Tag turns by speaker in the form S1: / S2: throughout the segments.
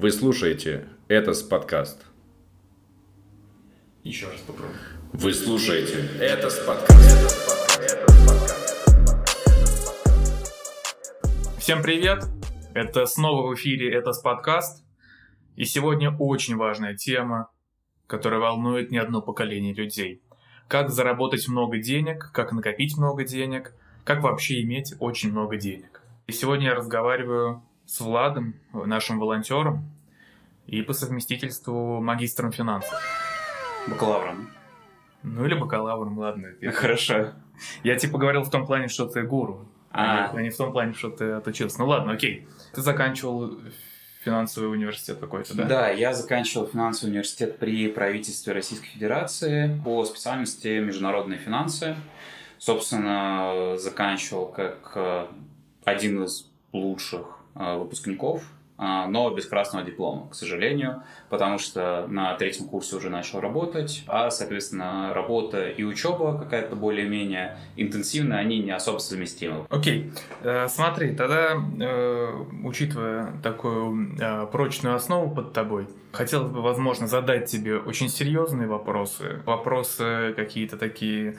S1: Вы слушаете это с подкаст.
S2: Еще раз попробуем.
S1: Вы слушаете это с подкаст.
S2: Всем привет! Это снова в эфире это с подкаст. И сегодня очень важная тема, которая волнует не одно поколение людей. Как заработать много денег, как накопить много денег, как вообще иметь очень много денег. И сегодня я разговариваю с Владом, нашим волонтером, и по совместительству магистром финансов.
S3: Бакалавром.
S2: Ну или бакалавром, ладно. Я,
S3: Хорошо.
S2: я типа говорил в том плане, что ты гуру, а,
S3: А.
S2: не, в том плане, что ты отучился. Ну ладно, окей. Ты заканчивал финансовый университет какой-то, да?
S3: Да, я заканчивал финансовый университет при правительстве Российской Федерации по специальности международные финансы. Собственно, заканчивал как э, один из лучших выпускников, э, но без красного диплома, к сожалению, потому что на третьем курсе уже начал работать, а, соответственно, работа и учеба какая-то более-менее интенсивная, они не особо совместимы.
S2: Окей, Э, смотри, тогда, э, учитывая такую э, прочную основу под тобой, хотелось бы, возможно, задать тебе очень серьезные вопросы, вопросы какие-то такие,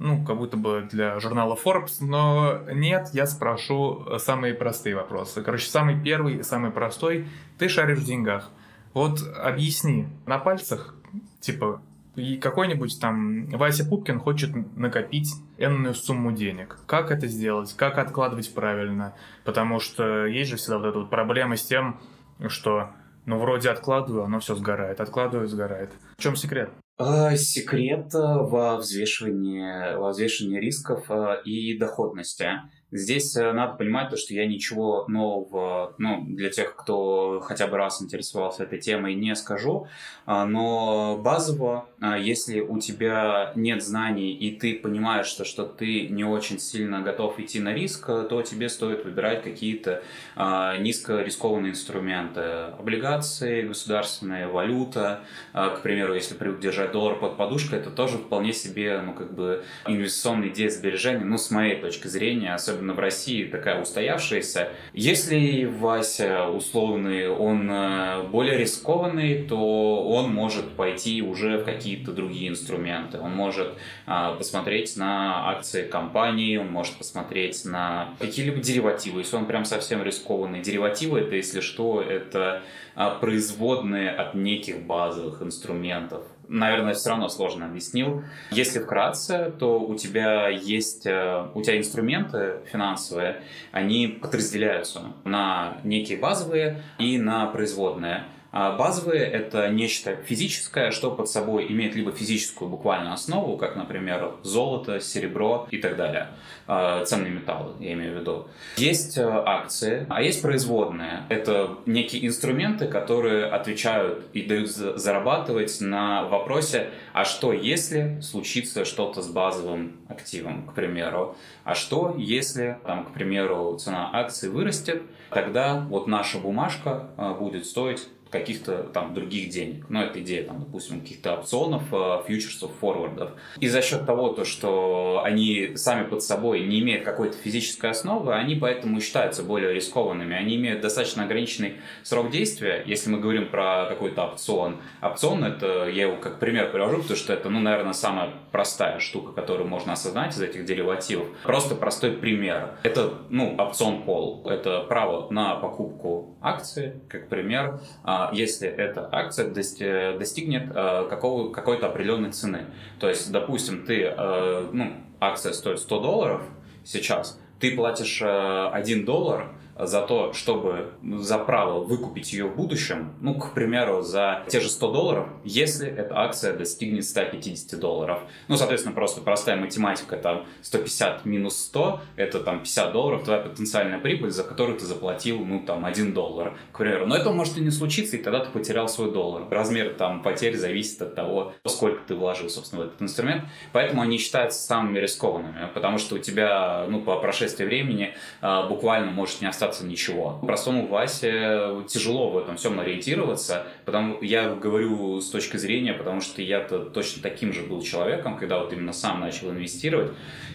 S2: ну, как будто бы для журнала Forbes, но нет, я спрошу э, самые простые вопросы. Короче, самый первый самый простой, ты шаришь в деньгах. Вот объясни на пальцах, типа, и какой-нибудь там Вася Пупкин хочет накопить энную сумму денег. Как это сделать? Как откладывать правильно? Потому что есть же всегда вот эта вот проблема с тем, что ну вроде откладываю, оно все сгорает. Откладываю, сгорает. В чем секрет?
S3: А, Секрет э, во взвешивании, во взвешивании рисков э, и доходности. Здесь э, надо понимать то, что я ничего нового, ну, для тех, кто хотя бы раз интересовался этой темой, не скажу, но базово, если у тебя нет знаний и ты понимаешь, что, что ты не очень сильно готов идти на риск, э, то тебе стоит выбирать какие-то а, низкорискованные инструменты. Облигации, государственная валюта, а, К примеру, если привык держать доллар под подушкой, это тоже вполне себе, ну, как бы инвестиционная идея сбережения, ну, с моей точки зрения, особенно в России, такая устоявшаяся. Если Вася условный, он э, более рискованный, то он может пойти уже в какие-то другие инструменты. Он может а, посмотреть на акции компании, он может посмотреть на какие-либо деривативы, если он прям совсем рискованный. Деривативы это, если что, это а, производные от неких базовых инструментов. Наверное, все равно сложно объяснил. Если вкратце, то у тебя есть, э, у тебя инструменты финансовые, они подразделяются на некие базовые и на производные. А базовые – это нечто физическое, что под собой имеет либо физическую буквальную основу, как, например, золото, серебро и так далее. А, Ценные металлы, я имею в виду. Есть э, акции, а есть производные. Это некие инструменты, которые отвечают и дают за- зарабатывать на вопросе, а что если случится что-то с базовым активом, к примеру? А что если, там, к примеру, цена акций вырастет, тогда вот наша бумажка э, будет стоить каких-то там других денег. Ну, это идея, там, допустим, каких-то опционов, э, фьючерсов, форвардов. И за счет того, то, что они сами под собой не имеют какой-то физической основы, они поэтому считаются более рискованными. Они имеют достаточно ограниченный срок действия. Если мы говорим про какой-то опцион. Опцион, это, я его как пример привожу, потому что это, ну, наверное, самая простая штука, которую можно осознать из этих деривативов. Просто простой пример. Это, ну, опцион call. Это право на покупку акции, как пример, а, если эта акция дости- достигнет э, какого, какой-то определенной цены. То есть, допустим, ты, э, ну, акция стоит 100 долларов сейчас, ты платишь э, 1 доллар за то, чтобы за право выкупить ее в будущем, ну, к примеру, за те же 100 долларов, если эта акция достигнет 150 долларов. Ну, соответственно, просто простая математика, там 150 минус 100, это там 50 долларов, твоя потенциальная прибыль, за которую ты заплатил, ну, там, 1 доллар, к примеру. Но это может и не случиться, и тогда ты потерял свой доллар. Размер там потерь зависит от того, сколько ты вложил, собственно, в этот инструмент. Поэтому они считаются самыми рискованными, потому что у тебя, ну, по прошествии времени а, буквально может не остаться касаться ничего. Простому Васе тяжело в этом всем ориентироваться, потому я говорю с точки зрения, потому что я-то точно таким же был человеком, когда вот именно сам начал инвестировать,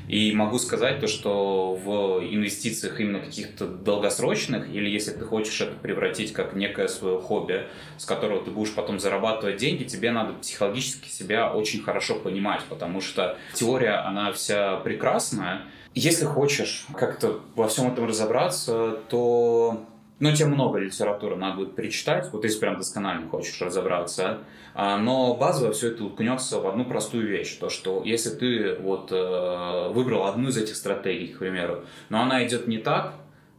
S3: и могу сказать то, что в инвестициях именно каких-то долгосрочных, или если ты хочешь это превратить как некое свое хобби, с которого ты будешь потом зарабатывать деньги, тебе надо психологически себя очень хорошо понимать, потому что теория, она вся прекрасная. Если хочешь как-то во всем этом разобраться, то ну, тебе много литературы надо будет перечитать, вот если прям досконально хочешь разобраться. А, но базово все это уткнется в одну простую вещь. То, что если ты вот э, выбрал одну из этих стратегий, к примеру, но она идет не так,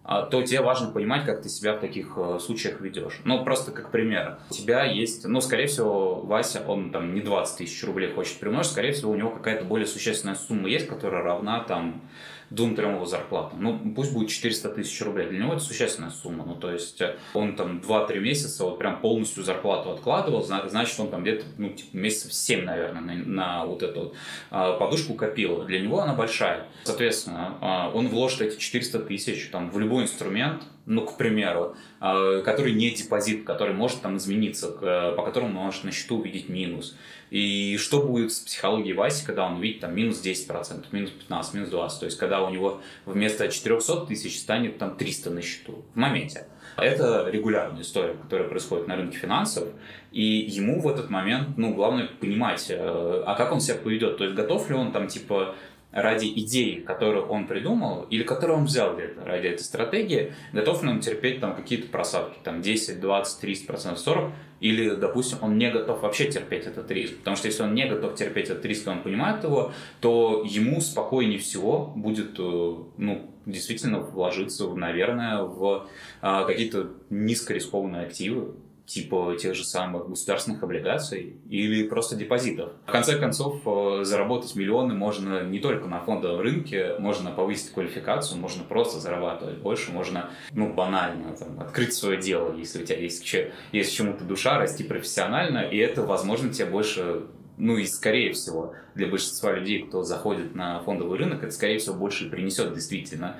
S3: а, то тебе важно понимать, как ты себя в таких э, случаях ведешь. Ну, просто как пример. У тебя есть, ну, скорее всего, Вася, он там не 20 тысяч рублей хочет примножить, скорее всего, у него какая-то более существенная сумма есть, которая равна там двум-трем его зарплатам. Ну, пусть будет 400 тысяч рублей. Для него это существенная сумма. Ну, то есть э, он там 2-3 месяца вот прям полностью зарплату откладывал, значит, он там где-то, ну, типа, месяцев 7, наверное, на, на вот эту вот а, подушку копил. Для него она большая. Соответственно, а, он вложит эти 400 тысяч там в любой инструмент, ну, к примеру, а, который не депозит, который может там измениться, по которому он может на счету увидеть минус. И что будет с психологией Васи, когда он увидит там минус 10%, минус 15%, минус 20%, то есть когда у него вместо 400 тысяч станет там 300 на счету в моменте. Это регулярная история, которая происходит на рынке финансов, и ему в этот момент, ну, главное понимать, э, а как он себя поведет, то есть готов ли он там, типа, ради идеи, которую он придумал, или которую он взял где-то ради этой стратегии, готов ли он терпеть там какие-то просадки, там 10, 20, 30 процентов, 40, или, допустим, он не готов вообще терпеть этот риск. Потому что если он не готов терпеть этот риск, и он понимает его, то ему спокойнее всего будет, э, ну, действительно вложиться, наверное, в а, какие-то низкорискованные активы, типа тех же самых государственных облигаций или просто депозитов. В конце концов, э, заработать миллионы можно не только на фондовом рынке, можно повысить квалификацию, можно просто зарабатывать больше, можно, ну, банально, там, открыть свое дело, если у тебя есть, есть чему-то душа, расти профессионально, и это, возможно, тебе больше ну и скорее всего для большинства людей, кто заходит на фондовый рынок, это скорее всего больше принесет действительно.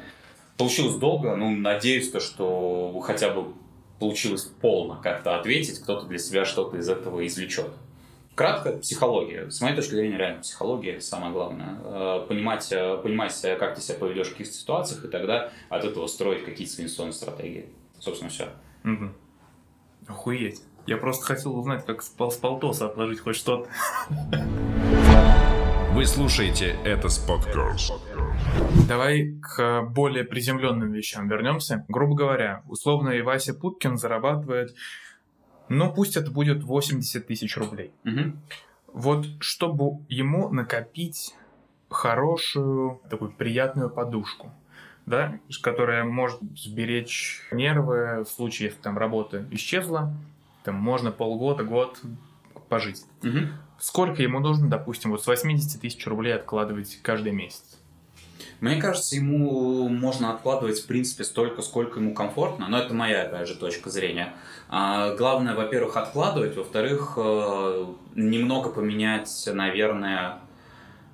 S3: Получилось долго, ну надеюсь, то, что хотя бы получилось полно как-то ответить, кто-то для себя что-то из этого извлечет. Кратко, психология. С моей точки зрения, реально психология самое главное. Э, понимать, э, понимать, как ты себя поведешь в каких-то ситуациях, и тогда от этого строить какие-то свои инвестиционные стратегии. Собственно, все.
S2: Угу. Охуеть. Я просто хотел узнать, как с, с полтоса отложить хоть что-то.
S1: Вы слушаете это Spotcast.
S2: Давай к более приземленным вещам вернемся. Грубо говоря, условно и Вася Путкин зарабатывает, ну пусть это будет 80 тысяч рублей.
S3: Угу.
S2: Вот чтобы ему накопить хорошую, такую приятную подушку, да, которая может сберечь нервы в случае, если там работа исчезла, там можно полгода, год пожить.
S3: Угу.
S2: Сколько ему нужно, допустим, вот с 80 тысяч рублей откладывать каждый месяц?
S3: Мне кажется, ему можно откладывать, в принципе, столько, сколько ему комфортно, но это моя, опять же, точка зрения. А, главное, во-первых, откладывать, во-вторых, э, немного поменять, наверное,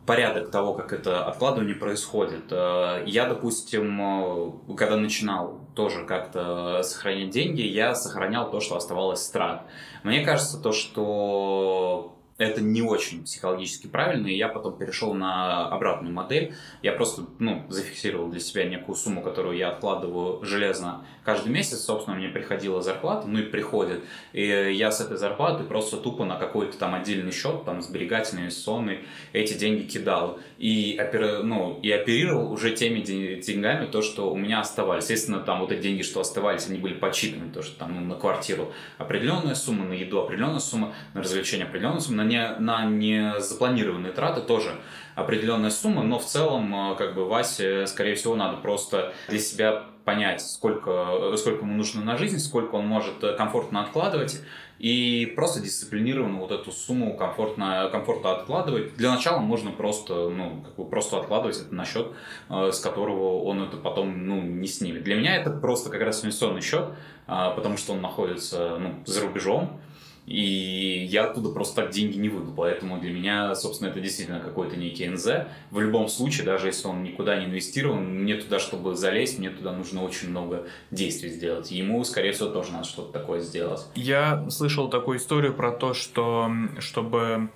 S3: порядок того, как это откладывание происходит. Э, я, допустим, э, когда начинал тоже как-то сохранять деньги, я сохранял то, что оставалось страт. Мне кажется, то, что это не очень психологически правильно, и я потом перешел на обратную модель. Я просто ну, зафиксировал для себя некую сумму, которую я откладываю железно каждый месяц. Собственно, мне приходила зарплата, ну и приходит. И я с этой зарплаты просто тупо на какой-то там отдельный счет, там сберегательный, инвестиционный, эти деньги кидал. И, опер... ну, и оперировал уже теми деньгами, то, что у меня оставались. Естественно, там вот эти деньги, что оставались, они были подсчитаны, то, что там ну, на квартиру определенная сумма, на еду определенная сумма, на развлечение определенная сумма, на не, на не запланированные траты тоже определенная сумма, но в целом, э, как бы, Васе, скорее всего, надо просто для себя понять, сколько, сколько ему нужно на жизнь, сколько он может э, комфортно откладывать, и просто дисциплинированно вот эту сумму комфортно, комфортно откладывать. Для начала можно просто, ну, как бы просто откладывать это на счет, э, с которого он это потом, ну, не снимет. Для меня это просто как раз инвестиционный счет, потому что он находится, ну, за рубежом, и я оттуда просто так деньги не выйду. Поэтому для меня, собственно, это действительно какой-то некий НЗ. В любом случае, даже если он никуда не инвестирован, мне туда, чтобы залезть, мне туда нужно очень много действий сделать. Ему, скорее всего, тоже надо что-то такое сделать.
S2: Я слышал такую историю про то, что чтобы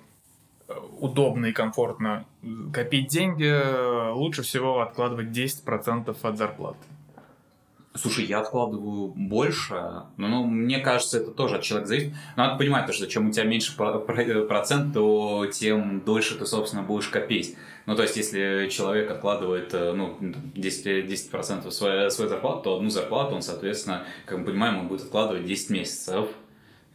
S2: удобно и комфортно копить деньги, лучше всего откладывать 10% от зарплаты.
S3: Слушай, я откладываю больше, но ну, мне кажется, это тоже от человека зависит. Надо понимать, то, что чем у тебя меньше процент, то тем дольше ты, собственно, будешь копить. Ну, то есть, если человек откладывает ну, 10%, 10 своей, своей зарплаты, то одну зарплату он, соответственно, как мы понимаем, он будет откладывать 10 месяцев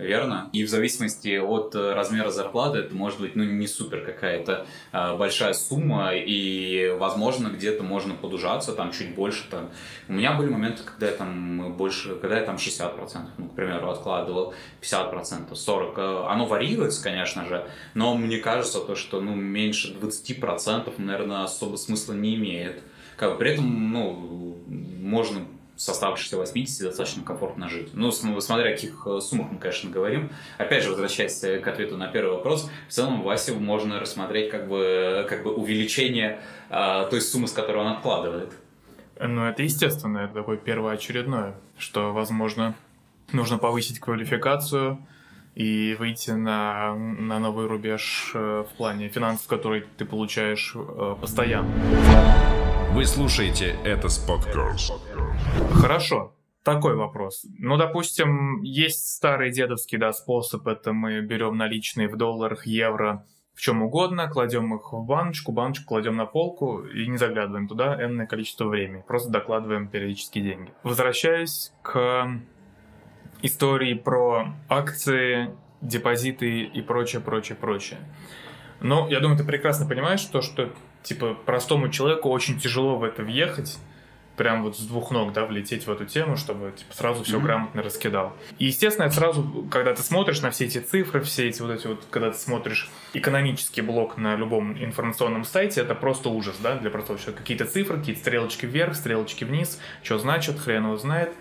S3: верно? И в зависимости от э, размера зарплаты это может быть ну, не супер какая-то а, большая сумма, и, возможно, где-то можно подужаться, там чуть больше. Там. У меня были моменты, когда я там больше, когда я там 60%, ну, к примеру, откладывал, 50%, 40%. Оно варьируется, конечно же, но мне кажется, то, что ну, меньше 20%, наверное, особо смысла не имеет. Как бы, при этом, ну, можно с оставшихся 80 достаточно комфортно жить. Ну, смотря о каких э, суммах мы, конечно, говорим. Опять же, возвращаясь к ответу на первый вопрос, в целом Васю можно рассмотреть как бы, как бы увеличение а, той суммы, с которой он откладывает.
S2: Ну, это естественно, это такое первоочередное, что, возможно, нужно повысить квалификацию и выйти на, на новый рубеж э, в плане финансов, которые ты получаешь э, постоянно.
S1: Вы слушаете это подкаст.
S2: Хорошо. Такой вопрос. Ну, допустим, есть старый дедовский да, способ, это мы берем наличные в долларах, евро, в чем угодно, кладем их в баночку, баночку кладем на полку и не заглядываем туда энное количество времени. Просто докладываем периодически деньги. Возвращаясь к истории про акции, депозиты и прочее, прочее, прочее. Но я думаю, ты прекрасно понимаешь, то, что типа простому человеку очень тяжело в это въехать, прям вот с двух ног, да, влететь в эту тему, чтобы типа, сразу все mm-hmm. грамотно раскидал. И, естественно, это сразу, когда ты смотришь на все эти цифры, все эти вот эти вот, когда ты смотришь экономический блок на любом информационном сайте, это просто ужас, да, для простого человека. Какие-то цифры, какие-то стрелочки вверх, стрелочки вниз, что значит, хрен его знает.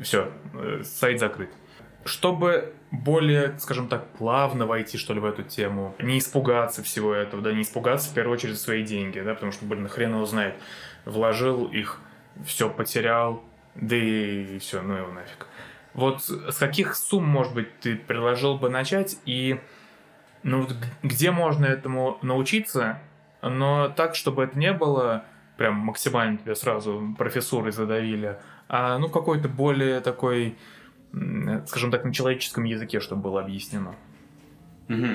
S2: Все, э, сайт закрыт. Чтобы более, скажем так, плавно войти, что ли, в эту тему, не испугаться всего этого, да, не испугаться в первую очередь свои деньги, да, потому что, блин, хрен его знает, вложил их все потерял, да и все, ну его нафиг. Вот с каких сумм, может быть, ты предложил бы начать? И ну, где можно этому научиться, но так, чтобы это не было прям максимально тебе сразу профессурой задавили, а ну какой-то более такой, скажем так, на человеческом языке, чтобы было объяснено.
S3: Угу.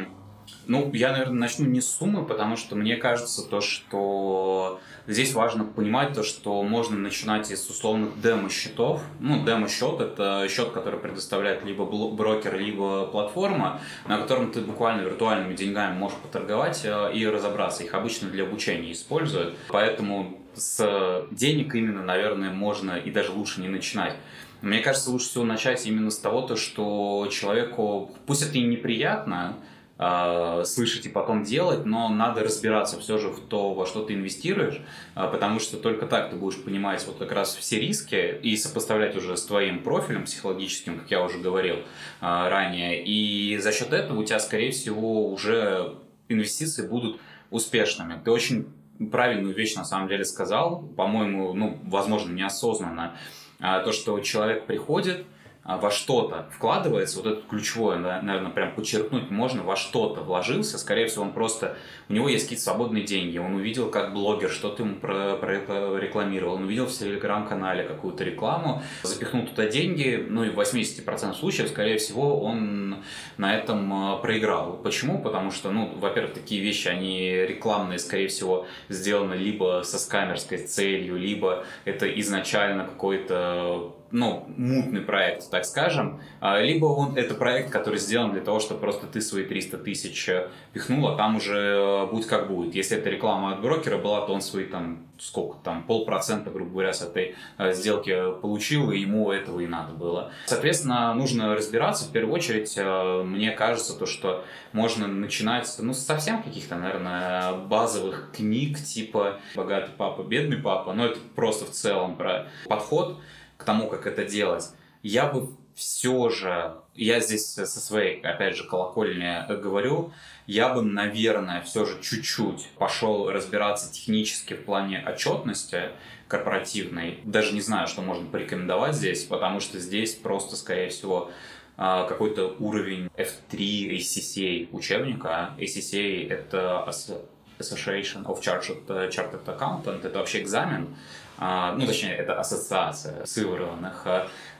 S3: Ну, я, наверное, начну не с суммы, потому что мне кажется то, что здесь важно понимать то, что можно начинать из условных демо-счетов. Ну, демо-счет – это счет, который предоставляет либо брокер, либо платформа, на котором ты буквально виртуальными деньгами можешь поторговать э, и разобраться. Их обычно для обучения используют, поэтому с денег именно, наверное, можно и даже лучше не начинать. Мне кажется, лучше всего начать именно с того, то, что человеку, пусть это и неприятно, э, слышать и потом делать, но надо разбираться все же в то, во что ты инвестируешь, э, потому что только так ты будешь понимать вот как раз все риски и сопоставлять уже с твоим профилем психологическим, как я уже говорил э, ранее. И за счет этого у тебя, скорее всего, уже инвестиции будут успешными. Ты очень правильную вещь на самом деле сказал, по-моему, ну, возможно, неосознанно. То, что человек приходит, а, во что-то вкладывается, вот это ключевое, наверное, прям подчеркнуть можно, во что-то вложился, скорее всего, он просто, у него есть какие-то свободные деньги, он увидел, как блогер что-то ему про, про рекламировал, он увидел в телеграм-канале какую-то рекламу, запихнул туда деньги, ну и в 80% случаев, скорее всего, он на этом а, проиграл. Почему? Потому что, ну, во-первых, такие вещи, они рекламные, скорее всего, сделаны либо со скамерской целью, либо это изначально какой-то ну, мутный проект, так скажем, а, либо он, это проект, который сделан для того, чтобы просто ты свои 300 тысяч э, пихнул, а там уже э, будет как будет. Если это реклама от брокера была, то он свои там, сколько там, полпроцента, грубо говоря, с этой э, сделки получил, и ему этого и надо было. Соответственно, нужно разбираться. В первую очередь, мне кажется, то, что можно начинать, ну, совсем каких-то, наверное, базовых книг, типа «Богатый папа, бедный папа», но это просто в целом про подход, к тому, как это делать, я бы все же я здесь со своей, опять же, колокольни говорю, я бы, наверное, все же чуть-чуть пошел разбираться технически в плане отчетности корпоративной. Даже не знаю, что можно порекомендовать здесь, потому что здесь просто, скорее всего, а, какой-то уровень F3 ACCA учебника. ACCA — это Association of Chartered, Chartered Accountant, это вообще экзамен, ну, точнее, это ассоциация сыворотных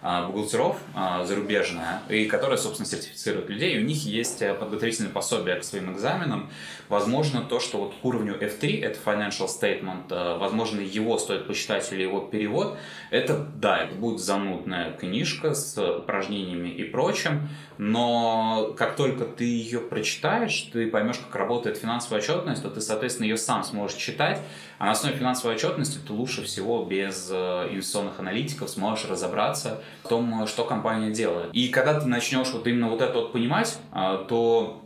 S3: а, бухгалтеров а, зарубежная, и которая, собственно, сертифицирует людей, и у них есть э, подготовительные пособия к своим экзаменам. Возможно, то, что вот к уровню F3, это Financial Statement, э, возможно, его стоит посчитать или его перевод, это, да, это будет занудная книжка с упражнениями и прочим, но как только ты ее прочитаешь, ты поймешь, как работает финансовая отчетность, то ты, соответственно, ее сам сможешь читать, а на основе финансовой отчетности ты лучше всего без э, инвестиционных аналитиков сможешь разобраться в том, что компания делает. И когда ты начнешь вот именно вот это вот понимать, а, то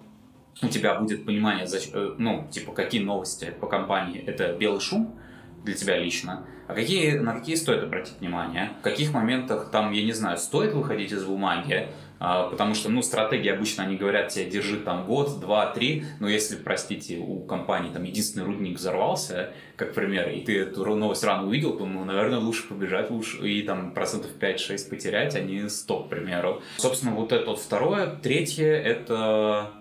S3: у тебя будет понимание, э, ну, типа, какие новости по компании это белый шум для тебя лично, а какие, на какие стоит обратить внимание, в каких моментах там, я не знаю, стоит выходить из бумаги, потому что, ну, стратегии обычно они говорят тебе, держи там год, два, три, но если, простите, у компании там единственный рудник взорвался, как пример, и ты эту новость рано увидел, то, ну, наверное, лучше побежать, лучше и там процентов 5-6 потерять, а не 100, к примеру. Собственно, вот это вот второе. Третье, это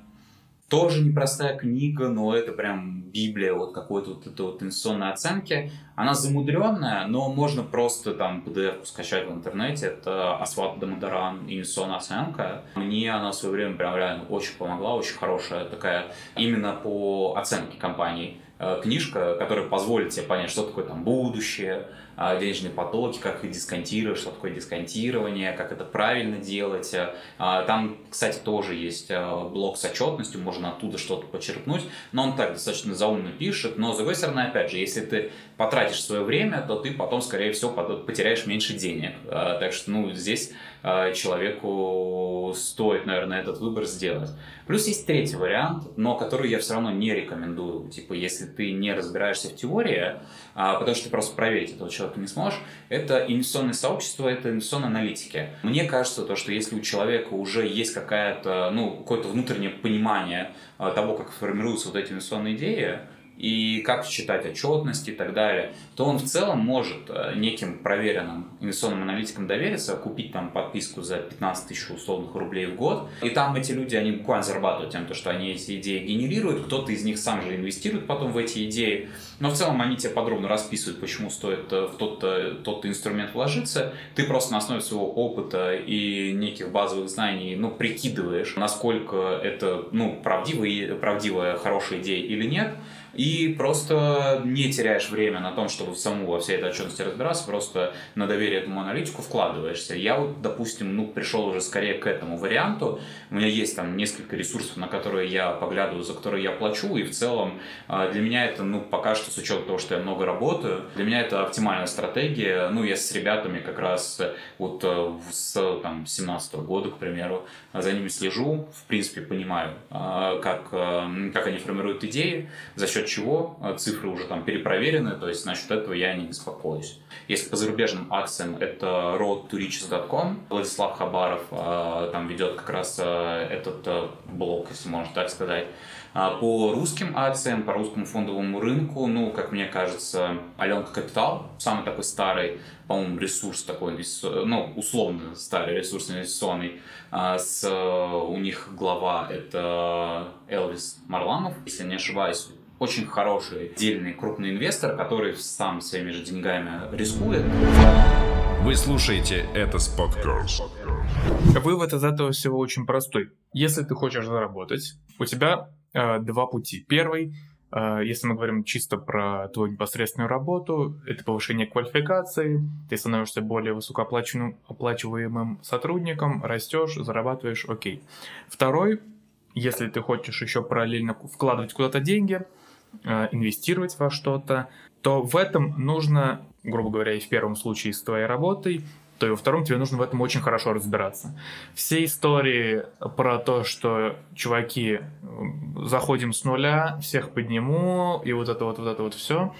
S3: тоже непростая книга, но это прям библия вот какой-то вот этой вот инвестиционной оценки. Она замудренная, но можно просто там PDF скачать в интернете. Это Асват Дамадаран инвестиционная оценка. Мне она в свое время прям реально очень помогла, очень хорошая такая именно по оценке компаний э, книжка, которая позволит тебе понять, что такое там будущее, денежные потоки, как их дисконтировать, что такое дисконтирование, как это правильно делать. А, там, кстати, тоже есть а, блок с отчетностью, можно оттуда что-то почерпнуть, но он так достаточно заумно пишет, но с другой стороны, опять же, если ты потратишь свое время, то ты потом, скорее всего, потеряешь меньше денег. Так что, ну, здесь человеку стоит, наверное, этот выбор сделать. Плюс есть третий вариант, но который я все равно не рекомендую. Типа, если ты не разбираешься в теории, потому что ты просто проверить этого человека ты не сможешь, это инвестиционное сообщество, это инвестиционные аналитики. Мне кажется, то, что если у человека уже есть какая-то, ну, какое-то внутреннее понимание а, того, как формируются вот эти инвестиционные идеи, и как считать отчетности и так далее, то он в целом может э, неким проверенным инвестиционным аналитикам довериться, купить там подписку за 15 тысяч условных рублей в год. И там эти люди, они буквально зарабатывают тем, что они эти идеи генерируют, кто-то из них сам же инвестирует потом в эти идеи. Но в целом они тебе подробно расписывают, почему стоит э, в тот, тот инструмент вложиться. Ты просто на основе своего опыта и неких базовых знаний ну, прикидываешь, насколько это ну, правдивая, правдивая хорошая идея или нет и просто не теряешь время на том, чтобы саму во всей этой отчетности разбираться, просто на доверие этому аналитику вкладываешься. Я вот, допустим, ну, пришел уже скорее к этому варианту. У меня есть там несколько ресурсов, на которые я поглядываю, за которые я плачу, и в целом а, для меня это, ну, пока что с учетом того, что я много работаю, для меня это оптимальная стратегия. Ну, я с ребятами как раз вот э, с там 17 -го года, к примеру, за ними слежу, в принципе, понимаю, а, как, э, как они формируют идеи, за счет чего а, цифры уже там перепроверены, то есть насчет этого я не беспокоюсь. Если по зарубежным акциям, это roadtoriches.com, Владислав Хабаров а, там ведет как раз а, этот блог, если можно так сказать. По русским акциям, по русскому фондовому рынку, ну, как мне кажется, Аленка Капитал, самый такой старый, по-моему, ресурс такой, ну, условно старый ресурс инвестиционный. С, у них глава это Элвис Марламов, если не ошибаюсь, очень хороший, дельный, крупный инвестор, который сам своими же деньгами рискует.
S1: Вы слушаете это Spotcast.
S2: Вывод из этого всего очень простой. Если ты хочешь заработать, у тебя э, два пути. Первый, э, если мы говорим чисто про твою непосредственную работу, это повышение квалификации, ты становишься более высокооплачиваемым сотрудником, растешь, зарабатываешь, окей. Второй, если ты хочешь еще параллельно вкладывать куда-то деньги, инвестировать во что-то, то в этом нужно, грубо говоря, и в первом случае с твоей работой, то и во втором тебе нужно в этом очень хорошо разбираться. Все истории про то, что чуваки, заходим с нуля, всех подниму, и вот это вот, вот это вот все,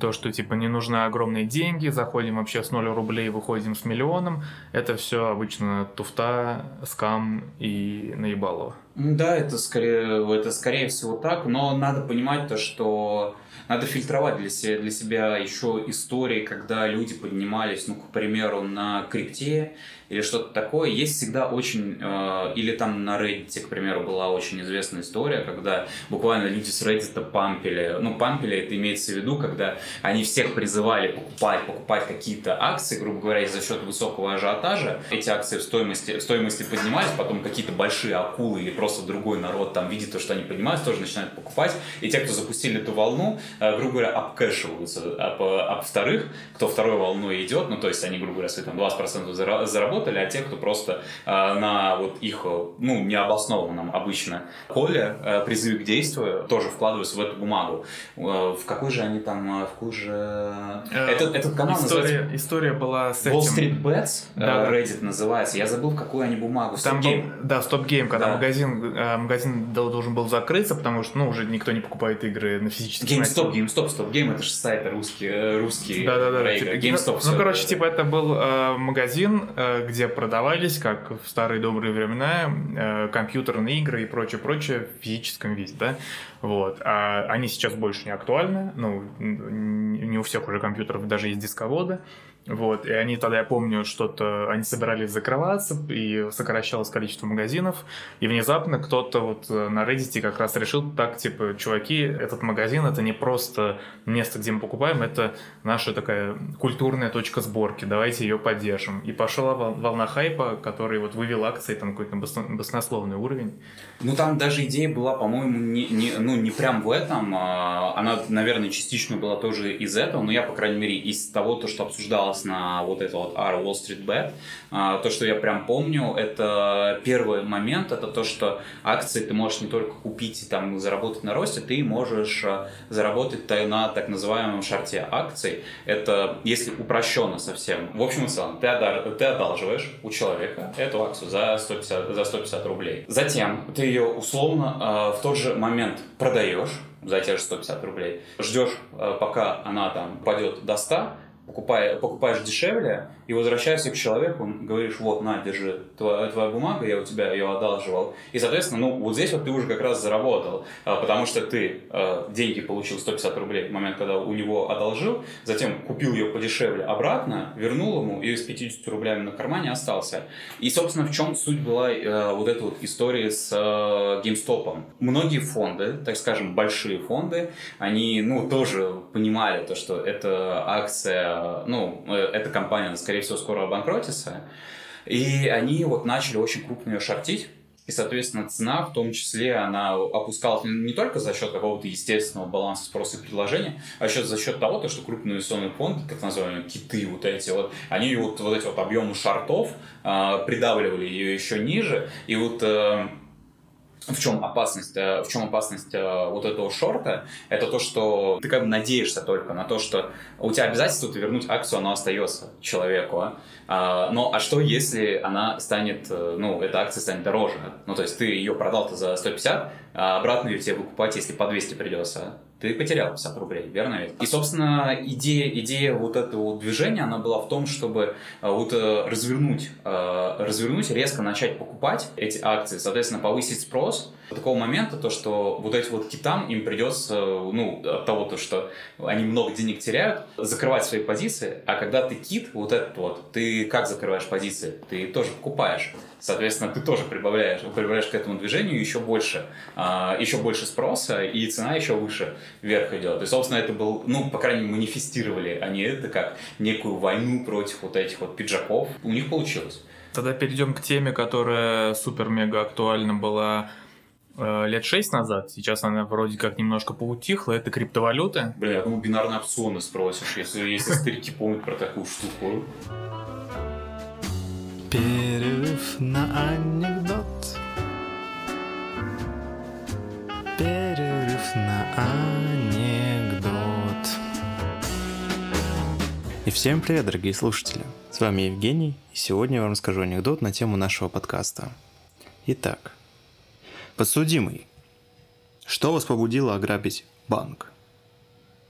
S2: то, что типа не нужны огромные деньги, заходим вообще с 0 рублей, выходим с миллионом, это все обычно туфта, скам и наебалово.
S3: Да, это скорее, это скорее всего так, но надо понимать то, что надо фильтровать для себя, для себя еще истории, когда люди поднимались, ну, к примеру, на крипте или что-то такое. Есть всегда очень... Э, или там на Reddit, к примеру, была очень известная история, когда буквально люди с Reddit пампили. Ну, пампили, это имеется в виду, когда они всех призывали покупать, покупать какие-то акции, грубо говоря, за счет высокого ажиотажа. Эти акции в стоимости, в стоимости поднимались, потом какие-то большие акулы или просто другой народ там видит то, что они поднимаются, тоже начинают покупать. И те, кто запустили эту волну, э, грубо говоря, обкэшиваются об, об вторых, кто второй волной идет, ну, то есть они, грубо говоря, свои там 20% заработали, а те, кто просто э, на вот их, ну, необоснованном обычно поле, э, призыве к действию, тоже вкладываются в эту бумагу. Э, в какой же они там, в какой же...
S2: Э,
S3: этот, этот канал
S2: история,
S3: называется...
S2: История была с
S3: Wall
S2: этим...
S3: Street Bets,
S2: Да.
S3: Reddit называется. Я забыл, в какую они бумагу.
S2: Там
S3: Stop
S2: был,
S3: Game.
S2: да, стоп гейм, когда
S3: Да.
S2: магазин, э, магазин дол- должен был закрыться, потому что, ну, уже никто не покупает игры на физических
S3: GameStop, GameStop, Stop Game, это же сайт русский, э, русский
S2: Да, да, да.
S3: про игры. GameStop.
S2: Ну,
S3: всё
S2: ну, короче, типа это был э, магазин, э, где продавались, как в старые добрые времена, э, компьютерные игры и прочее, прочее в физическом виде, да. Вот. А они сейчас больше не актуальны. Ну, не у всех уже компьютеров даже есть дисководы. Вот, и они тогда, я помню, что-то, они собирались закрываться, и сокращалось количество магазинов, и внезапно кто-то вот э, на Reddit как раз решил, так, типа, чуваки, этот магазин это не просто место, где мы покупаем, это наша такая культурная точка сборки, давайте ее поддержим. И пошла вол- волна хайпа, который вот вывел акции там какой-то басно- баснословный уровень.
S3: Ну, там даже идея была, по-моему, не, не- ну, не прям в этом. а, Она, наверное, частично была тоже из этого, но я, по крайней мере, из того, то, что обсуждалось на вот это вот R Wall Street Bet, а, то, что я прям помню, это первый момент, это то, что акции ты можешь не только купить и там заработать на росте, ты можешь а, заработать та- на так называемом шарте акций. Это, если упрощенно совсем. В общем и целом, ты, одар- ты одалживаешь у человека эту акцию за 150, за 150 рублей. Затем ты ее условно э, в тот же момент продаешь за те же 150 рублей. Ждешь, пока она там упадет до 100, покупая, покупаешь дешевле и возвращаешься к человеку, говоришь, вот, на, держи, твоя, твоя бумага, я у тебя ее одалживал. И, соответственно, ну, вот здесь вот ты уже как раз заработал, а, потому что ты э, деньги получил 150 рублей в момент, когда у него одолжил, затем купил ее подешевле обратно, вернул ему и с 50 рублями на кармане остался. И, собственно, в чем суть была э, вот этой вот истории с GameStop. Многие фонды, так скажем, большие фонды, они, ну, тоже понимали то, что эта акция, ну, э, эта компания, скорее всего, скоро обанкротится. И они вот начали очень крупно ее шортить. И, соответственно, цена в том числе, она опускалась не только за счет какого-то естественного баланса спроса и предложения, а еще за счет того, то, что крупные инвестиционные фонды, так называемые киты вот эти вот, они вот, вот эти вот объемы шартов а, придавливали ее еще ниже. И вот э, в чем опасность, э, в чем опасность э, вот этого шорта? Это то, что ты как бы надеешься только на то, что у тебя обязательство ты вернуть акцию, оно остается человеку. а. А, но а что, если она станет, э, ну, эта акция станет дороже? Ну, то есть ты ее продал-то за 150, а обратно ее тебе выкупать, если по 200 придется. Ты потерял 50 рублей, верно ведь? И, собственно, идея, идея вот этого движения, она была в том, чтобы э, вот э, развернуть, э, развернуть, резко начать покупать эти акции, соответственно, повысить спрос. Такого момента, то, что вот эти вот китам, им придется, ну, от того, то, что они много денег теряют, закрывать свои позиции, а когда ты кит, вот этот вот, ты как закрываешь позиции? Ты тоже покупаешь. Соответственно, ты тоже прибавляешь, прибавляешь к этому движению еще больше, а, еще больше спроса, и цена еще выше вверх идет. И, собственно, это был, ну, по крайней мере, манифестировали они это как некую войну против вот этих вот пиджаков. У них получилось.
S2: Тогда перейдем к теме, которая супер-мега актуальна была лет шесть назад. Сейчас она вроде как немножко поутихла. Это криптовалюты.
S3: Бля, я думал, бинарные опционы спросишь, если, если старики помнят про такую штуку.
S4: Перерыв на анекдот. Перерыв на анекдот. И всем привет, дорогие слушатели. С вами Евгений, и сегодня я вам расскажу анекдот на тему нашего подкаста. Итак, подсудимый. Что вас побудило ограбить банк?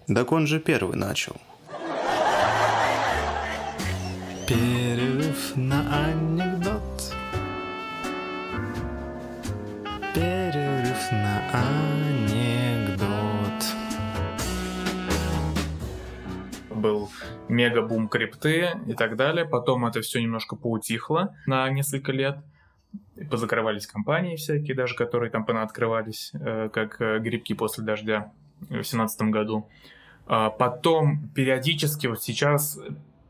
S4: Так он же первый начал. Перерыв на анекдот. Перерыв на анекдот.
S2: Был мега-бум крипты и так далее. Потом это все немножко поутихло на несколько лет. Позакрывались компании всякие, даже которые там понаоткрывались, э, как э, грибки после дождя в 2017 году. А Потом периодически вот сейчас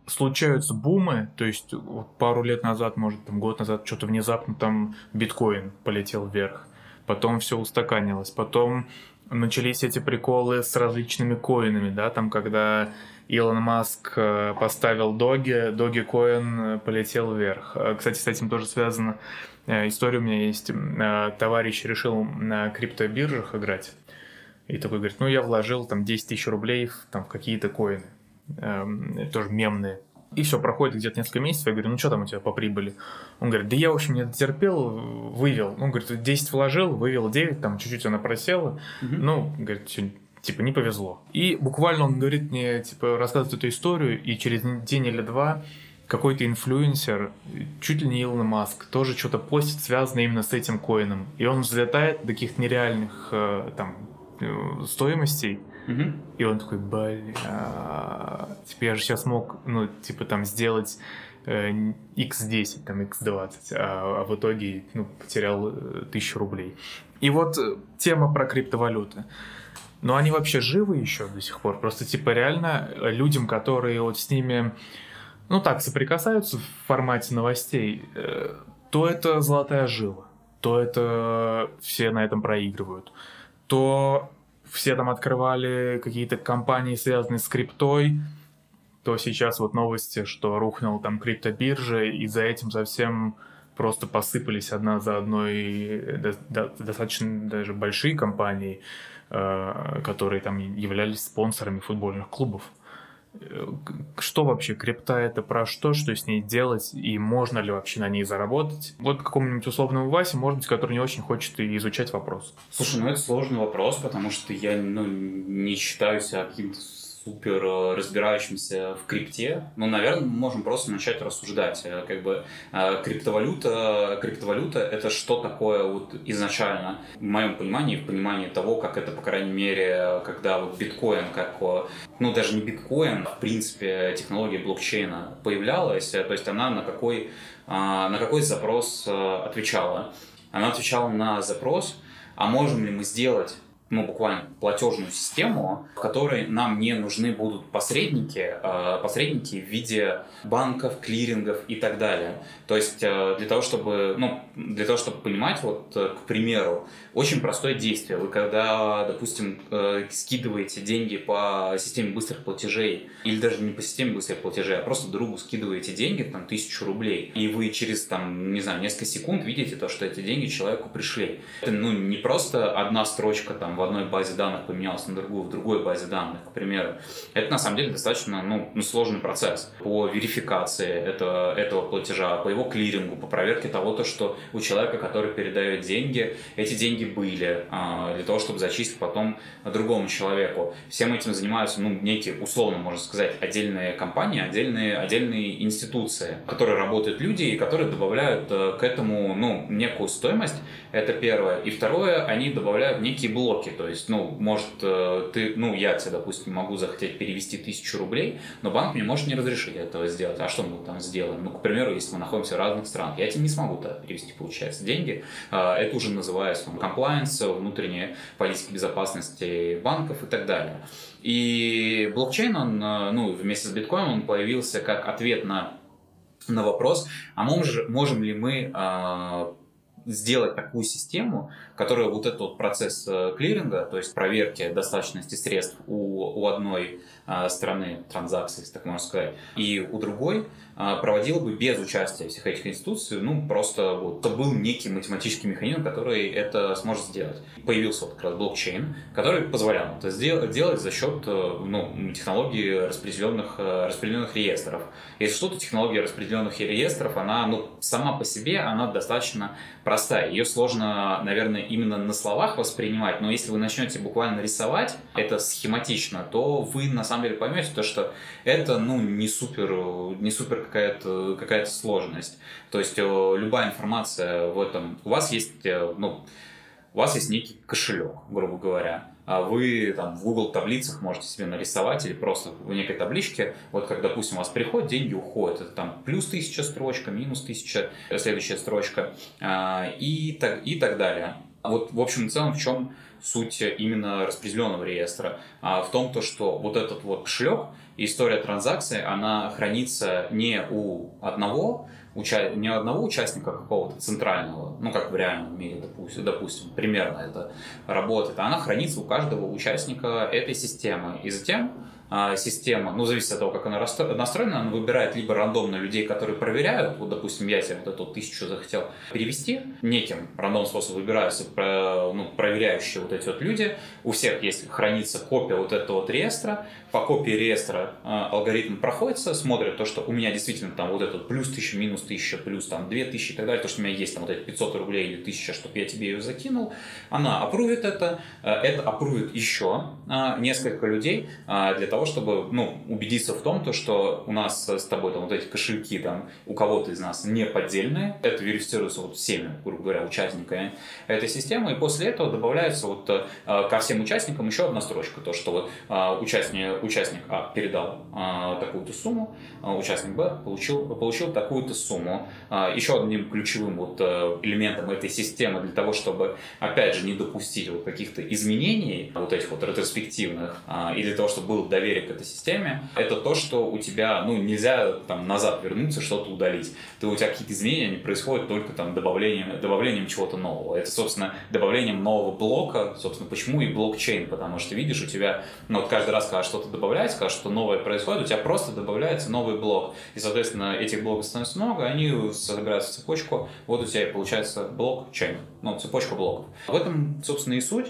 S2: случаются бумы, то есть пару лет назад, может, там год назад, что-то внезапно там биткоин полетел вверх. Потом все устаканилось. Потом начались эти приколы с различными коинами, да, там, когда Илон Маск э, поставил Доги, Доги коин полетел вверх. Кстати, с этим тоже связана э, история у меня есть. Э, Товарищ решил на криптобиржах играть. И такой говорит, ну я вложил там 10 тысяч рублей в, там, в какие-то коины, эм, тоже мемные. И все, проходит где-то несколько месяцев, я говорю, ну что там у тебя по прибыли? Он говорит, да я, в общем, не дотерпел, вывел. Он говорит, 10 вложил, вывел 9, там чуть-чуть она просела. Ну, говорит, всё, типа, не повезло. И буквально он говорит мне, типа, рассказывает эту историю, и через день или два какой-то инфлюенсер, чуть ли не Илон Маск, тоже что-то постит, связанное именно с этим коином. И он взлетает до каких-то нереальных э, там э, стоимостей.
S3: Мгм.
S2: И он такой, бля, типа я же сейчас мог, ну, типа там сделать э, x10, там x20, а, а в итоге, ну, потерял э, тысячу рублей. И вот э, тема про криптовалюты. Но они вообще живы еще до сих пор? Просто, типа, реально э, людям, которые вот с ними, ну, так, соприкасаются в формате новостей, э, то это золотая жила, то это все на этом проигрывают, то все там открывали какие-то компании, связанные с криптой, то сейчас вот новости, что рухнул там криптобиржа, и за этим совсем просто посыпались одна за одной до- достаточно даже большие компании, э, которые там являлись спонсорами футбольных клубов. Что вообще крипта это про что, что с ней делать и можно ли вообще на ней заработать? Вот какому-нибудь условному Васе, может быть, который не очень хочет изучать вопрос.
S3: Слушай, ну это сложный вопрос, потому что я ну, не считаю себя каким-то супер э, разбирающимся в крипте. Ну, наверное, мы можем просто начать рассуждать. Э, Как бы э, криптовалюта, криптовалюта это что такое вот изначально, в моем понимании, в понимании того, как это, по крайней мере, когда вот биткоин, как, ну, даже не биткоин, в принципе, технология блокчейна появлялась, то есть она на какой, а, на какой запрос отвечала? Она отвечала на запрос, а можем ли мы сделать ну, буквально платежную систему, в которой нам не нужны будут посредники, э, посредники в виде банков, клирингов и так далее. То есть э, для того, чтобы, ну, для того, чтобы понимать, вот, э, к примеру, очень простое действие. Вы когда, допустим, э, скидываете деньги по системе быстрых платежей, или даже не по системе быстрых платежей, а просто другу скидываете деньги, там, тысячу рублей, и вы через, там, не знаю, несколько секунд видите то, что эти деньги человеку пришли. Это, ну, не просто одна строчка там в одной базе данных поменялась на другую, в другой базе данных, к примеру. Это, на самом деле, достаточно, ну, ну, сложный процесс по верификации этого, этого платежа, по его клирингу, по проверке того, то, что у человека, который передает деньги, эти деньги были, а, для того, чтобы зачислить потом другому человеку. Всем этим занимаются, ну, некие, условно можно сказать, отдельные компании, отдельные, отдельные институции, в которые работают люди и которые добавляют э, к этому, ну, некую стоимость. Это первое. И второе, они добавляют некие блоки. То есть, ну, может, э, ты, ну, я тебе, допустим, могу захотеть перевести тысячу рублей, но банк мне может не разрешить этого сделать. А что мы там сделаем? Ну, к примеру, если мы находимся в разных странах, я тебе не смогу тогда перевести, получается, деньги. А, Это уже называется комплайенс, внутренняя политика безопасности банков и так далее. И блокчейн, он, э, ну, вместе с биткоином, он появился как ответ на, на вопрос, а можем, можем ли мы а, сделать такую систему, которая вот этот вот процесс э, клиринга, то есть проверки достаточности средств у, у одной а, стороны транзакции, так можно сказать, и у другой а, проводила бы без участия всех этих институций, ну, просто вот, это был некий математический механизм, который это сможет сделать. Появился вот как раз блокчейн, который позволял это делать за счет э, ну, технологии распределенных, э, распределенных реестров. Если что-то технология распределенных реестров, она ну, сама по себе, она достаточно простая простая. Ее сложно, наверное, именно на словах воспринимать, но если вы начнете буквально рисовать это схематично, то вы на самом деле поймете то, что это ну, не супер, не супер какая-то какая сложность. То есть э, любая информация в этом... У вас есть, э, ну, у вас есть некий кошелек, грубо говоря вы там в Google таблицах можете себе нарисовать или просто в некой табличке, вот как, допустим, у вас приходят, деньги уходят, это там плюс тысяча строчка, минус тысяча, следующая строчка а, и, так, и так далее. Вот, в общем и целом, в чем суть именно распределенного реестра? А в том, то, что вот этот вот кошелек, история транзакции, она хранится не у одного уча... не одного участника какого-то центрального, ну как в реальном мире, допустим, допустим, примерно это работает, а она хранится у каждого участника этой системы. И затем система, ну, зависит от того, как она настроена, она выбирает либо рандомно людей, которые проверяют, вот, допустим, я себе вот эту тысячу захотел перевести, неким рандомным способом выбираются ну, проверяющие вот эти вот люди, у всех есть хранится копия вот этого вот реестра, по копии реестра э, алгоритм проходится, смотрит то, что у меня действительно там вот этот плюс 1000, минус 1000, плюс там 2000 и так далее, то, что у меня есть там вот эти 500 рублей или 1000, чтобы я тебе ее закинул, она опрувит это, э, это опрувит еще несколько людей для того, того, чтобы ну, убедиться в том, то, что у нас с тобой там, вот эти кошельки там, у кого-то из нас не поддельные. Это верифицируется вот всеми, грубо говоря, участниками этой системы. И после этого добавляется вот э, ко всем участникам еще одна строчка. То, что вот э, участник, участник А передал э, такую-то сумму, участник Б получил, получил такую-то сумму. Еще одним ключевым вот элементом этой системы для того, чтобы, опять же, не допустить вот каких-то изменений, вот этих вот ретроспективных, и для того, чтобы было доверие доверие к этой системе, это то, что у тебя, ну, нельзя там назад вернуться, что-то удалить. Ты, у тебя какие-то изменения, они происходят только там добавлением, добавлением чего-то нового. Это, собственно, добавлением нового блока, собственно, почему и блокчейн, потому что, видишь, у тебя, ну, вот каждый раз, когда что-то добавляется, когда что-то новое происходит, у тебя просто добавляется новый блок. И, соответственно, этих блоков становится много, они собираются в цепочку, вот у тебя и получается блокчейн, ну, цепочка блоков. В этом, собственно, и суть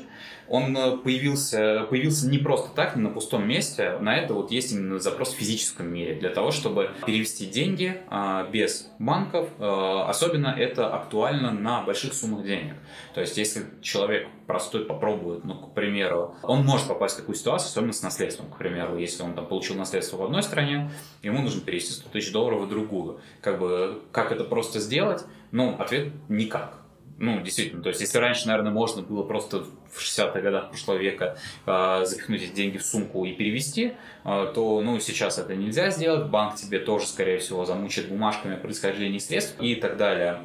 S3: он э, появился, появился не просто так, не на пустом месте. На это вот есть именно запрос в физическом мире для того, чтобы перевести деньги а, без банков. А, особенно это актуально на больших суммах денег. То есть, если человек простой попробует, ну, к примеру, он может попасть в такую ситуацию, особенно с наследством, к примеру, если он там получил наследство в одной стране, ему нужно перевести 100 тысяч долларов в другую. Как бы, как это просто сделать? Ну, ответ – никак. Ну, действительно, то есть, если раньше, наверное, можно было просто в 60-х годах прошлого века э, запихнуть эти деньги в сумку и перевести, э, то, ну, сейчас это нельзя сделать. Банк тебе тоже, скорее всего, замучит бумажками о происхождении средств и так далее.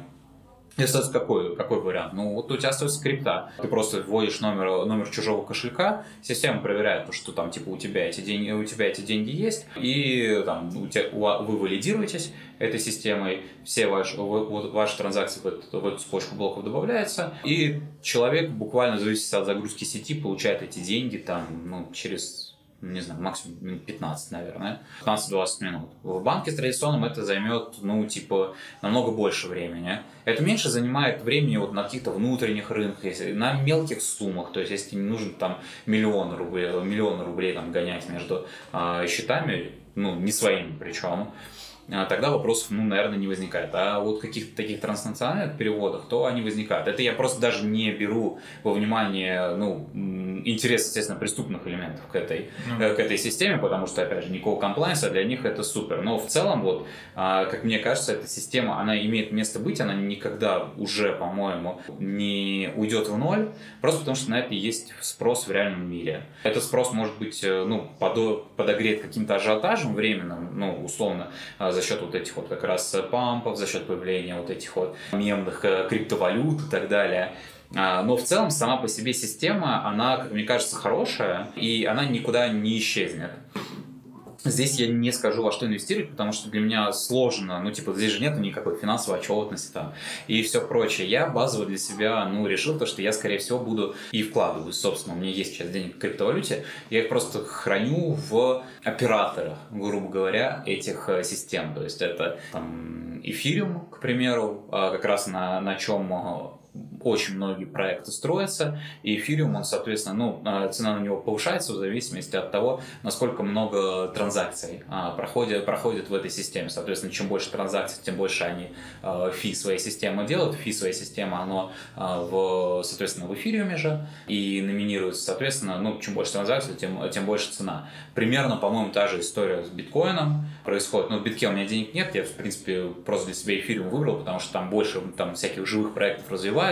S3: И остается какой, какой вариант? Ну, вот у тебя остается скрипта. Ты просто вводишь номер, номер чужого кошелька, система проверяет, что там, типа, у тебя эти деньги, у тебя эти деньги есть, и там у тебя, вы валидируетесь этой системой, все ваши, ваши транзакции в эту, в эту цепочку блоков добавляются, и человек буквально, в зависимости от загрузки сети, получает эти деньги там, ну, через не знаю, максимум минут 15, наверное, 15-20 минут. В банке традиционном это займет, ну, типа, намного больше времени. Это меньше занимает времени вот на каких-то внутренних рынках, если, на мелких суммах, то есть если не нужно там миллион рублей, миллион рублей там гонять между э, счетами, ну, не своими причем, тогда вопросов, ну, наверное, не возникает. А вот каких-то таких транснациональных переводах, то они возникают. Это я просто даже не беру во внимание, ну, интерес, естественно, преступных элементов к этой, mm. к этой системе, потому что, опять же, никакого комплайнса для них это супер. Но в целом, вот, а, как мне кажется, эта система, она имеет место быть, она никогда уже, по-моему, не уйдет в ноль, просто потому что на это есть спрос в реальном мире. Этот спрос может быть, э, ну, подогрет каким-то ажиотажем временным, ну, условно, за счет вот этих вот как раз пампов, за счет появления вот этих вот мемных э, криптовалют и так далее. А, но в целом сама по себе система, она, как мне кажется, хорошая, и она никуда не исчезнет. Здесь я не скажу, во что инвестировать, потому что для меня сложно, ну, типа, здесь же нет никакой финансовой отчетности там и все прочее. Я базово для себя, ну, решил то, что я, скорее всего, буду и вкладываю, собственно, у меня есть сейчас денег в криптовалюте, я их просто храню в операторах, грубо говоря, этих э, систем. То есть это там эфириум, к примеру, а, как раз на, на чем очень многие проекты строятся, и эфириум, он, соответственно, ну, а, цена на него повышается в зависимости от того, насколько много транзакций а, проходит, проходит в этой системе. Соответственно, чем больше транзакций, тем больше они а, фи своей системы делают. Фи своей системы, оно в, соответственно, в эфириуме же и номинируется. Соответственно, ну, чем больше транзакций, тем, тем больше цена. Примерно, по-моему, та же история с биткоином происходит. Но в битке у меня денег нет, я, в принципе, просто для себя эфириум выбрал, потому что там больше там всяких живых проектов развивается.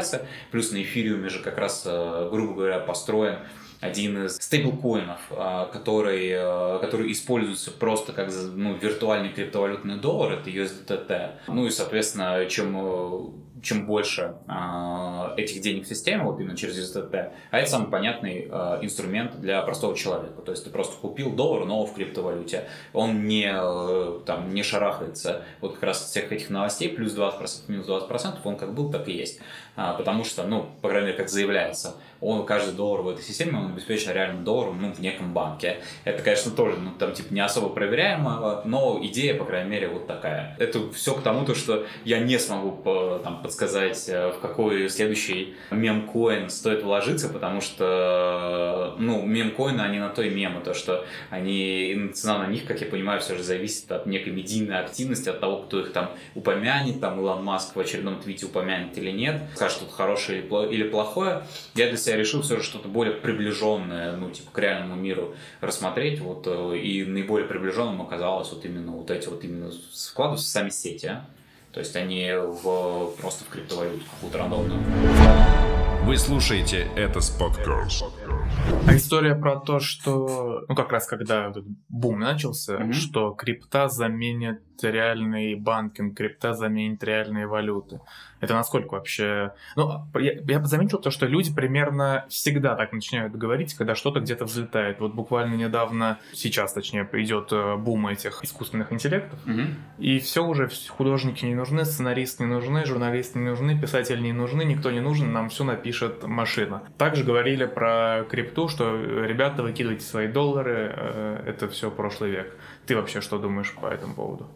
S3: Плюс на эфириуме же как раз, э, грубо говоря, построен один из стейблкоинов, э, который, э, который используется просто как ну, виртуальный криптовалютный доллар, это USDT. Ну и, соответственно, чем чем больше э, этих денег в системе, вот именно через USDT, а это самый понятный э, инструмент для простого человека. То есть ты просто купил доллар, но в криптовалюте. Он не, э, там, не шарахается вот как раз от всех этих новостей, плюс 20%, минус 20%, он как был, так и есть. А, потому что, ну, по крайней мере, как заявляется, он, каждый доллар в этой системе, он обеспечен реальным долларом, ну, в неком банке. Это, конечно, тоже, ну, там, типа, не особо проверяемо, но идея, по крайней мере, вот такая. Это все к тому, то, что я не смогу по, там, подсказать, э, в какой следующий мемкоин стоит вложиться, потому что, ну, мемкоины, они на то и мемы, то, что они, цена на них, как я понимаю, все же зависит от некой медийной активности, от того, кто их там упомянет, там, Илон Маск в очередном твите упомянет или нет, скажет что-то хорошее или плохое. Я для себя решил все же что-то более приближенное, ну, типа, к реальному миру рассмотреть, вот, э, и наиболее приближенным оказалось вот именно вот эти вот именно вклады в сами сети, а? То есть они в, просто в криптовалюту какую-то рандомную.
S1: Вы слушаете это с подкаст.
S2: А история про то, что, ну как раз когда этот бум начался, mm-hmm. что крипта заменит реальный банкинг, крипта заменит реальные валюты. Это насколько вообще... Ну, я, я заметил то, что люди примерно всегда так начинают говорить, когда что-то где-то взлетает. Вот буквально недавно, сейчас точнее, идет э, бум этих искусственных интеллектов,
S3: угу.
S2: и все уже, художники не нужны, сценаристы не нужны, журналисты не нужны, писатели не нужны, никто не нужен, нам все напишет машина. Также говорили про крипту, что ребята, выкидывайте свои доллары, э, это все прошлый век. Ты вообще что думаешь по этому поводу?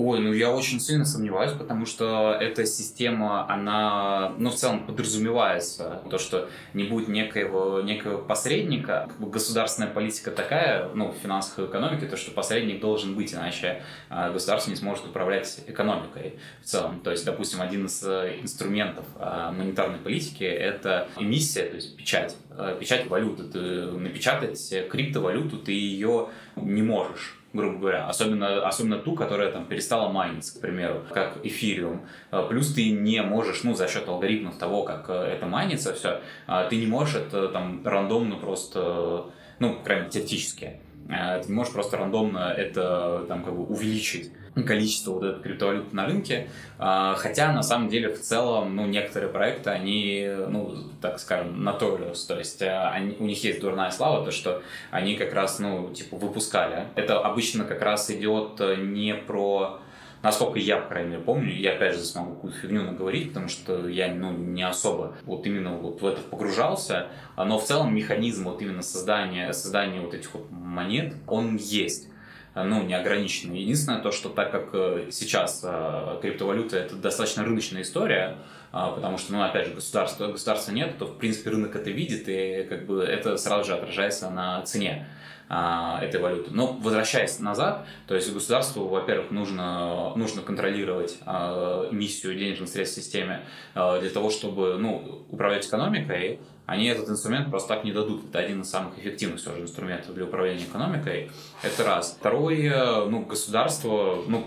S3: Ой, ну я очень сильно сомневаюсь, потому что эта система, она, ну, в целом подразумевается, то, что не будет некоего, некого посредника. Государственная политика такая, ну, в финансовой экономике, то, что посредник должен быть, иначе а, государство не сможет управлять экономикой в целом. То есть, допустим, один из э, инструментов а, монетарной политики – это эмиссия, то есть печать, э, печать валюты. Ты напечатать криптовалюту, ты ее не можешь грубо говоря, особенно, особенно ту, которая там перестала майниться, к примеру, как эфириум. А, плюс ты не можешь, ну, за счет алгоритмов того, как э, это майнится, все, а, ты не можешь это там рандомно просто, ну, мере, теоретически, ты не можешь просто рандомно это там как бы увеличить количество вот этой криптовалюты на рынке, хотя на самом деле в целом, ну, некоторые проекты, они, ну, так скажем, notorious, то есть они, у них есть дурная слава, то, что они как раз, ну, типа, выпускали. Это обычно как раз идет не про насколько я, по крайней мере, помню, я опять же смогу какую-то фигню наговорить, потому что я ну, не особо вот именно вот в это погружался, но в целом механизм вот именно создания, создания вот этих вот монет, он есть ну, неограниченный. Единственное то, что так как э, сейчас э, криптовалюта это достаточно рыночная история, а, потому что, ну, опять же, государства, государства нет, то, в принципе, рынок это видит, и как бы это сразу же отражается на цене а, этой валюты. Но возвращаясь назад, то есть государству, во-первых, нужно, нужно контролировать а, эмиссию денежных средств в системе а, для того, чтобы ну, управлять экономикой, они этот инструмент просто так не дадут. Это один из самых эффективных все же инструментов для управления экономикой. Это раз. Второе, ну, государство, ну,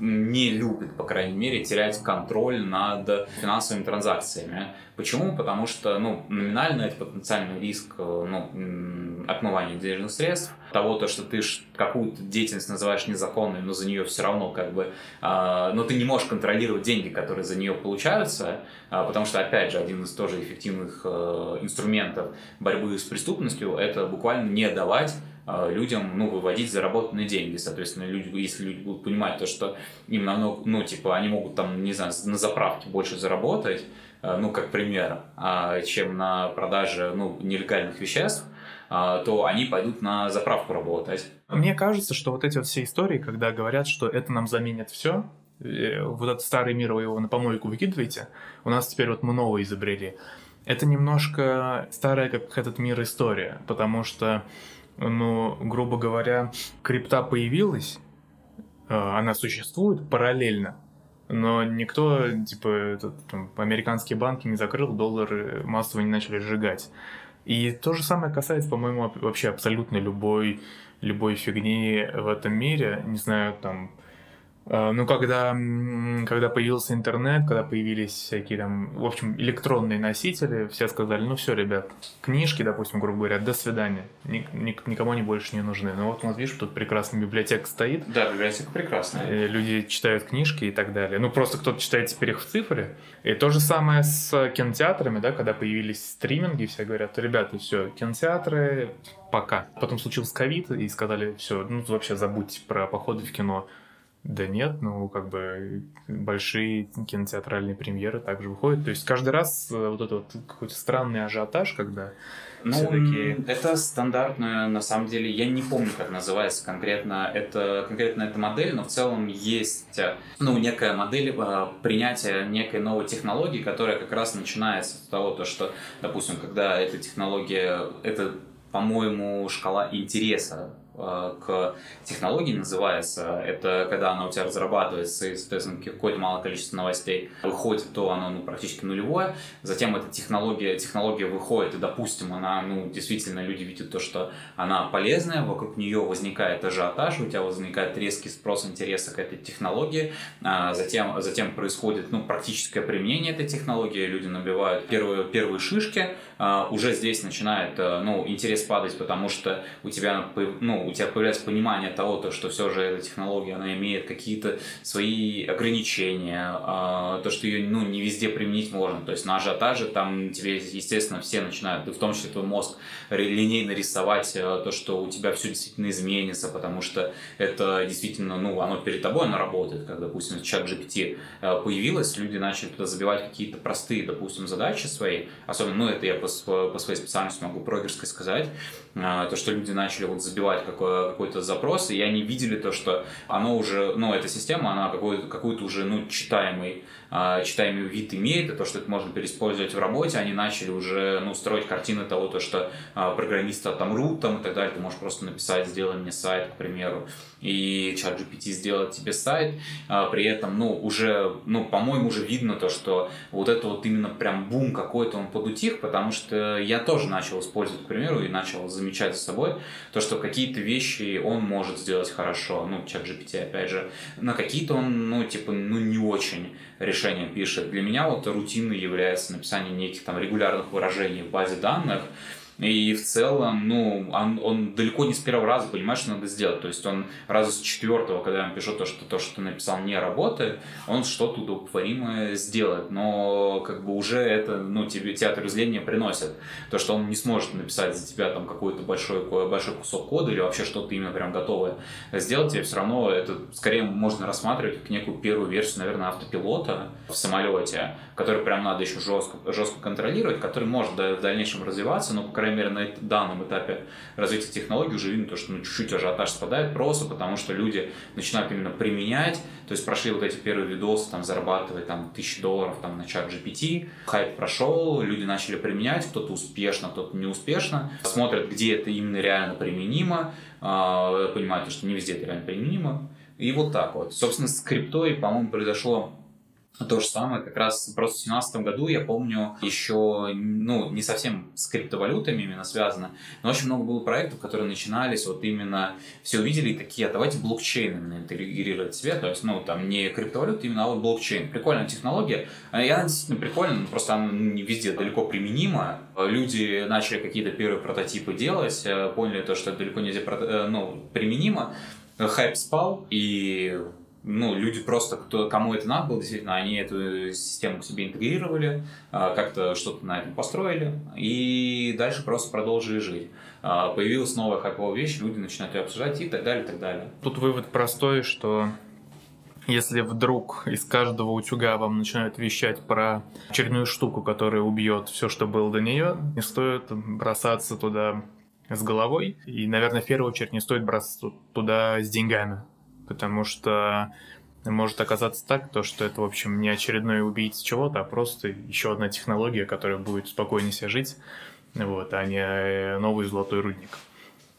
S3: не любит, по крайней мере, терять контроль над финансовыми транзакциями. Почему? Потому что ну, номинально это потенциальный риск э, ну, отмывания денежных средств, того, то, что ты какую-то деятельность называешь незаконной, но за нее все равно как бы, э, но ты не можешь контролировать деньги, которые за нее получаются, э, потому что, опять же, один из тоже эффективных э, инструментов борьбы с преступностью – это буквально не давать людям, ну, выводить заработанные деньги. Соответственно, люди, если люди будут понимать то, что им намного, ну, типа, они могут там, не знаю, на заправке больше заработать, а, ну, как пример, а, чем на продаже, ну, нелегальных веществ, то они пойдут на заправку работать.
S2: Мне кажется, что вот эти вот все истории, когда говорят, что это нам заменит все, вот этот старый мир вы его на помойку выкидываете, у нас теперь вот мы новое изобрели. Это немножко старая, как этот мир, история, потому что, ну, грубо говоря, крипта появилась, э, она существует параллельно, но никто, типа, этот, там, американские банки не закрыл, доллары массово не начали сжигать. И то же самое касается, по-моему, вообще абсолютно любой, любой фигни в этом мире. Не знаю, там, ну, когда, когда появился интернет, когда появились всякие там, в общем, электронные носители, все сказали, ну все, ребят, книжки, допустим, грубо говоря, до свидания, Ник, ник, никому они больше не нужны. Ну вот у нас, видишь, тут прекрасная библиотека стоит.
S3: Да, библиотека прекрасная.
S2: Люди читают книжки и так далее. Ну, просто кто-то читает теперь их в цифре. И то же самое с кинотеатрами, да, когда появились стриминги, все говорят, ребята, все, кинотеатры, пока. Потом случился ковид, и сказали, все, ну, вообще забудьте про походы в кино да нет, ну, как бы большие кинотеатральные премьеры также выходят. То есть каждый раз э, вот этот вот какой-то странный ажиотаж, когда
S3: ну, все-таки... это стандартная, на самом деле, я не помню, как называется конкретно, это, конкретно эта модель, но в целом есть, э, ну, некая модель э, принятия некой новой технологии, которая как раз начинается с того, то, что, допустим, когда эта технология, это по-моему, шкала интереса к технологии называется. Это когда она у тебя разрабатывается, и, соответственно, какое-то малое количество новостей выходит, то оно ну, практически нулевое. Затем эта технология, технология выходит, и, допустим, она, ну, действительно, люди видят то, что она полезная, вокруг нее возникает ажиотаж, у тебя возникает резкий спрос интереса к этой технологии, а затем, затем происходит, ну, практическое применение этой технологии, люди набивают первые, первые шишки, а уже здесь начинает, э, ну, интерес падать, потому что у тебя, ну, у тебя появляется понимание того, то, что все же эта технология, она имеет какие-то свои ограничения, а, то, что ее ну, не везде применить можно. То есть на ажиотаже там тебе, естественно, все начинают, в том числе твой мозг, линейно рисовать э, то, что у тебя все действительно изменится, потому что это действительно, ну, оно перед тобой, оно работает. Как, допустим, чат GPT э, появилось, люди начали туда забивать какие-то простые, допустим, задачи свои, особенно, ну, это я по, по своей специальности могу прогерской сказать, то, что люди начали вот забивать как какой-то запрос, и они видели то, что оно уже, ну, эта система, она какой-то, какой-то уже, ну, читаемый, читаемый вид имеет, и то, что это можно переиспользовать в работе, они начали уже, ну, строить картины того, то, что э, программисты отомрут там и так далее, ты можешь просто написать, сделай мне сайт, к примеру, и чат GPT сделает тебе сайт, а, при этом, ну, уже, ну, по-моему, уже видно то, что вот это вот именно прям бум какой-то он подутих, потому что я тоже начал использовать, к примеру, и начал замечать за собой то, что какие-то вещи он может сделать хорошо, ну, чат GPT, опять же, на какие-то он, ну, типа, ну, не очень решения пишет. Для меня вот рутиной является написание неких там регулярных выражений в базе данных, и в целом, ну, он, он далеко не с первого раза понимает, что надо сделать. То есть он раза с четвертого, когда ему пишу то, что то, что ты написал, не работает, он что-то удовлетворимое сделает. Но как бы уже это, ну, тебе театр зрения приносит. То, что он не сможет написать за тебя там какой-то большой, большой кусок кода или вообще что-то именно прям готовое сделать, тебе все равно это скорее можно рассматривать как некую первую версию, наверное, автопилота в самолете, который прям надо еще жестко, жестко контролировать, который может в дальнейшем развиваться, но, по крайней мере, на данном этапе развития технологий уже видно то, что ну, чуть-чуть ажиотаж спадает просто потому, что люди начинают именно применять, то есть прошли вот эти первые видосы, там, зарабатывать там тысячи долларов там на чат GPT, хайп прошел, люди начали применять, кто-то успешно, кто-то не успешно, смотрят, где это именно реально применимо, а, понимают, что не везде это реально применимо, и вот так вот. Собственно, с криптой, по-моему, произошло то же самое, как раз просто в 2017 году, я помню, еще, ну, не совсем с криптовалютами именно связано, но очень много было проектов, которые начинались, вот именно все увидели и такие, а давайте блокчейн именно интегрировать себе, то есть, ну, там, не криптовалюта, именно, а вот блокчейн. Прикольная технология, и она действительно прикольная, просто она не везде далеко применима. Люди начали какие-то первые прототипы делать, э, поняли то, что это далеко не везде э, ну, применимо, хайп спал, и ну, люди просто, кто, кому это надо было, действительно, они эту систему к себе интегрировали, а, как-то что-то на этом построили, и дальше просто продолжили жить. А, появилась новая хайповая вещь, люди начинают ее обсуждать и так далее, и так далее.
S2: Тут вывод простой, что если вдруг из каждого утюга вам начинают вещать про очередную штуку, которая убьет все, что было до нее, не стоит бросаться туда с головой. И, наверное, в первую очередь не стоит бросаться туда с деньгами потому что может оказаться так, то, что это, в общем, не очередной убийца чего-то, а просто еще одна технология, которая будет спокойнее себе жить, вот, а не э, новый золотой рудник.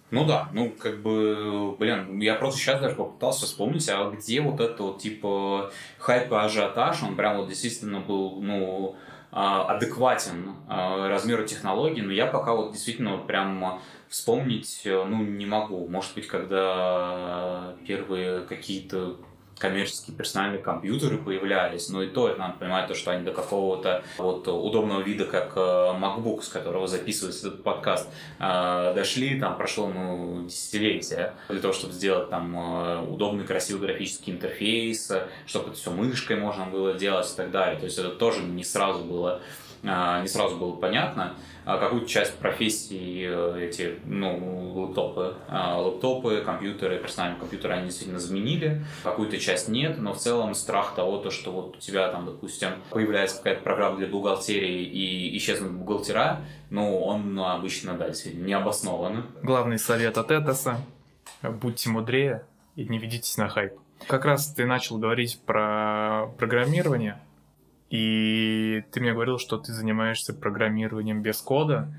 S3: Ну да, ну как бы, блин, я просто сейчас даже попытался вспомнить, а где вот это вот типа хайп и ажиотаж, он прям вот действительно был, ну, а, адекватен а, размеру технологий, но я пока вот действительно прям вспомнить, э, ну, не могу. Может быть, когда первые какие-то коммерческие персональные компьютеры появлялись, но и то это надо понимать, то, что они до какого-то вот удобного вида, как э, MacBook, с которого записывается этот подкаст, э, дошли, там прошло ну, десятилетия для того, чтобы сделать там удобный, красивый графический интерфейс, чтобы это все мышкой можно было делать и так далее. То есть это тоже не сразу было не сразу было понятно. А какую-то часть профессий э, эти, ну, лэптопы, а, лэптопы, компьютеры, персональные компьютеры, они действительно заменили, какую-то часть нет, но в целом страх того, то, что вот у тебя там, допустим, появляется какая-то программа для бухгалтерии и исчезнут бухгалтера, ну, он ну, обычно, да, действительно не обоснован.
S2: Главный совет от Этоса – будьте мудрее и не ведитесь на хайп. Как раз ты начал говорить про программирование – и ты мне говорил, что ты занимаешься программированием без кода.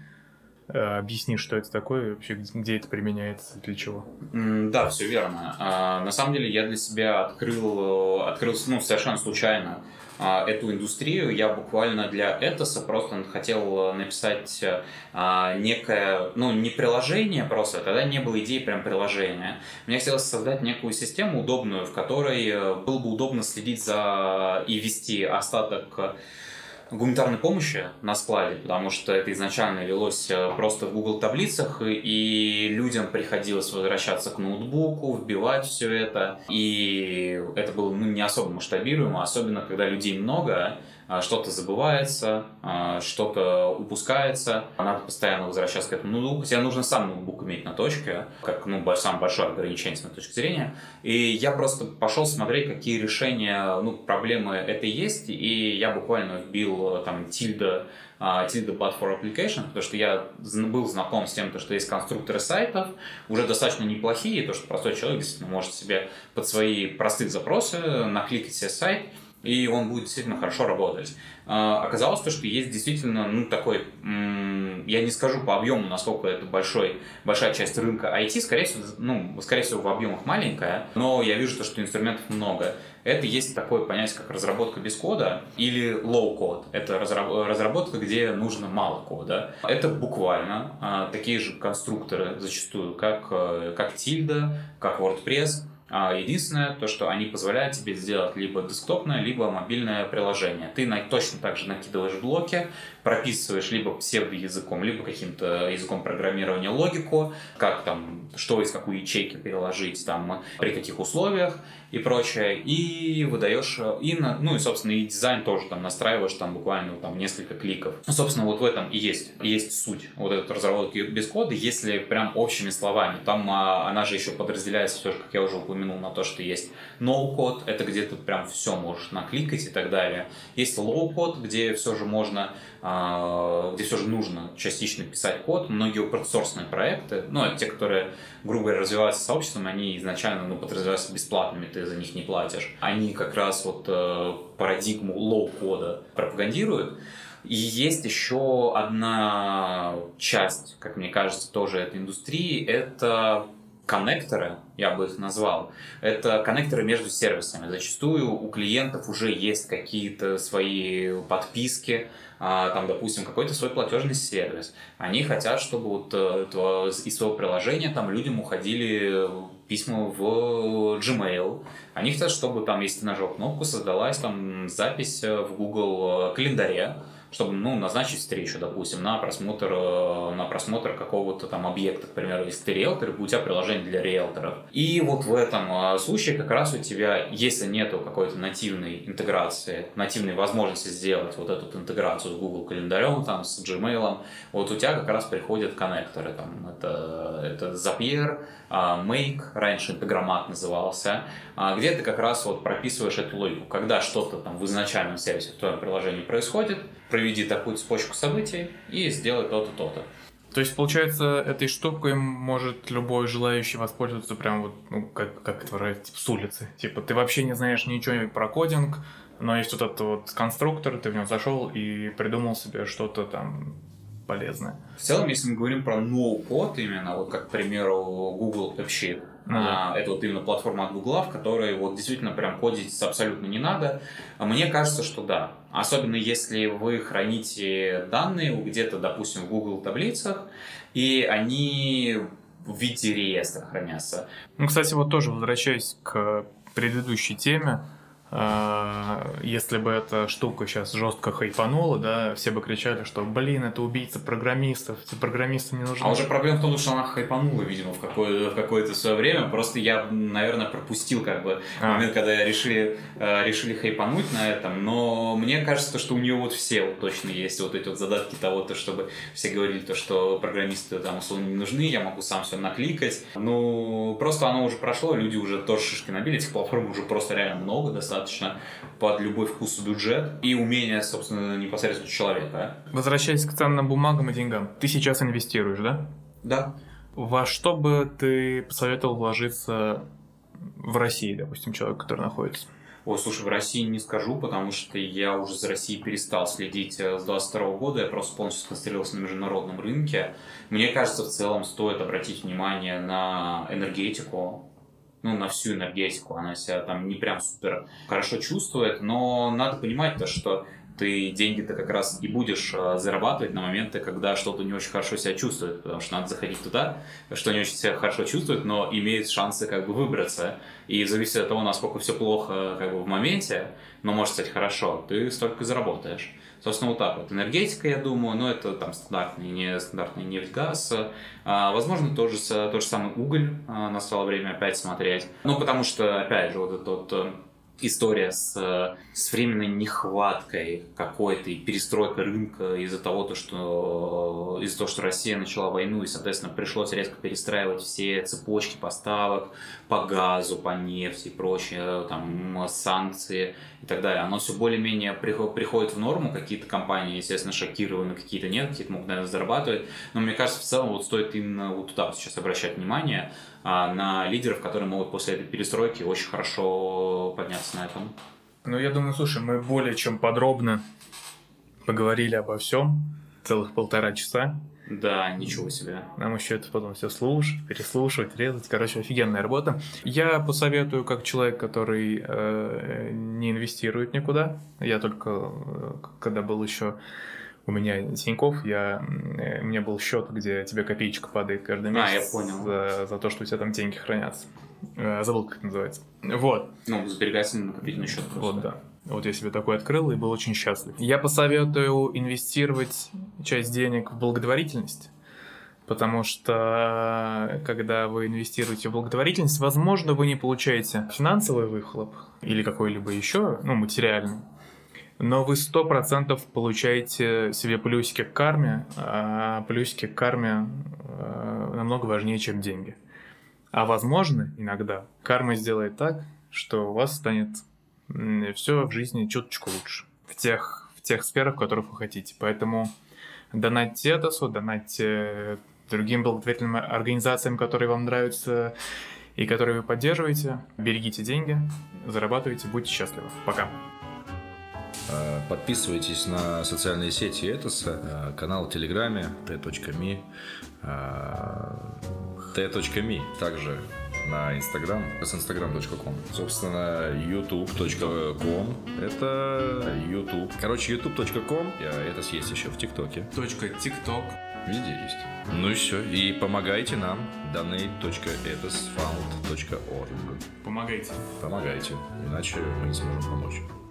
S2: Э, объясни, что это такое, вообще где это применяется, для чего?
S3: Да, все верно. А, на самом деле я для себя открыл, открыл ну, совершенно случайно а, эту индустрию. Я буквально для Этоса просто хотел написать а, некое, ну, не приложение просто, тогда не было идеи прям приложения. Мне хотелось создать некую систему удобную, в которой э, было бы удобно следить за и вести остаток гуманитарной помощи на складе, потому что это изначально велось э, просто в Google таблицах, и людям приходилось возвращаться к ноутбуку, вбивать все это, и это было ну, не особо масштабируемо, особенно когда людей много, что-то забывается, а, что-то упускается, надо постоянно возвращаться к этому ноутбуку. Тебе нужно сам ноутбук иметь на точке, как ну, самое большое ограничение с моей точки зрения. И я просто пошел смотреть, какие решения, ну, проблемы это есть, и я буквально вбил там тильда Tilda But for Application, потому что я был знаком с тем, что есть конструкторы сайтов, уже достаточно неплохие, то, что простой человек действительно может себе под свои простые запросы накликать себе сайт, и он будет действительно хорошо работать. А, оказалось то, что есть действительно, ну, такой, я не скажу по объему, насколько это большой, большая часть рынка IT, скорее всего, ну, скорее всего, в объемах маленькая, но я вижу то, что инструментов много. Это есть такое понятие, как разработка без кода или low code. Это разработка, где нужно мало кода. Это буквально а, такие же конструкторы зачастую, как, э, как Tilda, как WordPress, единственное, то, что они позволяют тебе сделать либо десктопное, либо мобильное приложение. Ты точно так же накидываешь блоки, прописываешь либо псевдоязыком, либо каким-то языком программирования логику, как там, что из какой ячейки переложить, там, при каких условиях и прочее, и выдаешь, и, ну и, собственно, и дизайн тоже там настраиваешь там буквально там несколько кликов. Ну, собственно, вот в этом и есть, есть суть вот этой разработки без кода, если прям общими словами. Там а, она же еще подразделяется все, как я уже упомянул, на то, что есть no-code, это где ты прям все можешь накликать и так далее. Есть low-code, где все же можно а, где все же нужно частично писать код. Многие open проекты, ну, те, которые, грубо говоря, развиваются сообществом, они изначально ну, подразумеваются бесплатными, ты за них не платишь. Они как раз вот э, парадигму low-code а пропагандируют. И есть еще одна часть, как мне кажется, тоже этой индустрии, это коннекторы, я бы их назвал, это коннекторы между сервисами. Зачастую у клиентов уже есть какие-то свои подписки, а, там, допустим, какой-то свой платежный сервис. Они хотят, чтобы вот э, из своего приложения там людям уходили письма в Gmail. Они хотят, чтобы там, если ты нажал кнопку, создалась там запись в Google э, календаре, чтобы ну, назначить встречу, допустим, на просмотр, э, на просмотр какого-то там объекта, к примеру, если ты риэлтор, у тебя приложение для риэлторов. И вот в этом э, случае как раз у тебя, если нету какой-то нативной интеграции, нативной возможности сделать вот эту интеграцию с Google календарем, там, с Gmail, вот у тебя как раз приходят коннекторы, там, это, это Zapier, а, Make, раньше интеграмат назывался, где ты как раз вот прописываешь эту логику. Когда что-то там в изначальном сервисе в твоем приложении происходит, проведи такую цепочку событий и сделай то-то, то-то.
S2: То есть, получается, этой штукой может любой желающий воспользоваться прям вот, ну, как, как это выразить, типа, с улицы. Типа, ты вообще не знаешь ничего про кодинг, но есть вот этот вот конструктор, ты в него зашел и придумал себе что-то там полезное.
S3: В целом, если мы говорим про ноу-код именно, вот как, к примеру, Google AppSheet,
S2: Ну да.
S3: а, это вот именно платформа от Google, в которой вот действительно прям кодить абсолютно не надо. А Мне кажется, что да. Особенно если вы храните данные где-то, допустим, в Google таблицах, и они в виде реестра хранятся.
S2: Ну, кстати, вот тоже возвращаясь к предыдущей теме, если бы эта штука сейчас жестко хайпанула, да, все бы кричали, что, блин, это убийца программистов, эти программисты не нужны.
S3: А уже проблема в том, что она хайпанула, видимо, в, какое- в какое-то свое время. Просто я, наверное, пропустил как бы
S2: А.
S3: момент, когда решили, э, решили хайпануть на этом. Но мне кажется, что у нее вот все вот точно есть вот эти вот задатки того, то, чтобы все говорили то, что программисты там условно не нужны, я могу сам все накликать. Ну, просто оно уже прошло, люди уже тоже шишки набили, этих платформ уже просто реально много достаточно под любой вкус и бюджет и умение, собственно, непосредственно человека.
S2: Возвращаясь к ценным бумагам и деньгам, ты сейчас инвестируешь, да?
S3: Да.
S2: Во что бы ты посоветовал вложиться в России, допустим, человек, который находится?
S3: Ой, слушай, в России не скажу, потому что я уже за Россией перестал следить э, с 22 года, я просто полностью сконцентрировался на международном рынке. Мне кажется, в целом стоит обратить внимание на энергетику, ну, на всю энергетику, она себя там не прям супер хорошо чувствует, но надо понимать то, что ты деньги-то как раз и будешь э, зарабатывать на моменты, когда что-то не очень хорошо себя чувствует, потому что надо заходить туда, что не очень себя хорошо чувствует, но имеет шансы как бы выбраться. И в зависимости от того, насколько все плохо как бы в моменте, но может стать хорошо, ты столько заработаешь. Собственно, вот так вот. Энергетика, я думаю, ну, это там стандартный, не стандартный нефть, газ. А, возможно, тоже, тот же самый уголь а, настало время опять смотреть. Ну, потому что, опять же, вот эта вот э, история с, э, с временной нехваткой какой-то и перестройкой рынка из-за того, то, что, из-за того, что Россия начала войну, и, соответственно, пришлось резко перестраивать все цепочки поставок по газу, по нефти и прочее, там, санкции и так далее. Оно все более-менее приход- приходит в норму. Какие-то компании, естественно, шокированы, какие-то нет, какие-то могут, наверное, зарабатывать. Но мне кажется, в целом вот стоит именно вот туда вот сейчас обращать внимание на лидеров, которые могут после этой перестройки очень хорошо подняться на этом.
S2: Ну, я думаю, слушай, мы более чем подробно поговорили обо всем, целых полтора часа.
S3: Да, ничего себе.
S2: Нам еще это потом все слушать, переслушивать, резать. Короче, офигенная работа. Я посоветую, как человек, который э, не инвестирует никуда. Я только, э, когда был еще у меня Тиньков, я, э, у меня был счет, где тебе копеечка падает каждый
S3: А, я
S2: месяц
S3: понял.
S2: За, за то, что у тебя там деньги хранятся. Э, забыл, как это называется. Вот.
S3: Ну, сберегательный накопительный счет. просто.
S2: Вот, да. Вот я себе такой открыл и был очень счастлив. Я посоветую инвестировать часть денег в благотворительность. Потому что когда вы инвестируете в благотворительность, возможно, вы не получаете финансовый выхлоп или какой-либо еще, ну, материальный. Но вы сто процентов получаете себе плюсики к карме, а плюсики к карме э, намного важнее, чем деньги. А возможно, иногда карма сделает так, что у вас станет все в жизни чуточку лучше. В тех, в тех сферах, в которых вы хотите. Поэтому донатьте Этосу, донатьте другим благотворительным организациям, которые вам нравятся и которые вы поддерживаете. Берегите деньги, зарабатывайте, будьте счастливы. Пока.
S1: Э, Подписывайтесь на социальные сети Этоса, э, канал в Телеграме t.me, э, t.me, также на Инстаграм, с instagram.com. Собственно, youtube.com, это YouTube. Короче, youtube.com, это есть еще в ТикТоке.
S2: Точка ТикТок.
S1: Везде есть. Ну и все. И помогайте нам. donate.etosfound.org
S2: Помогайте.
S1: Помогайте, иначе мы не сможем помочь.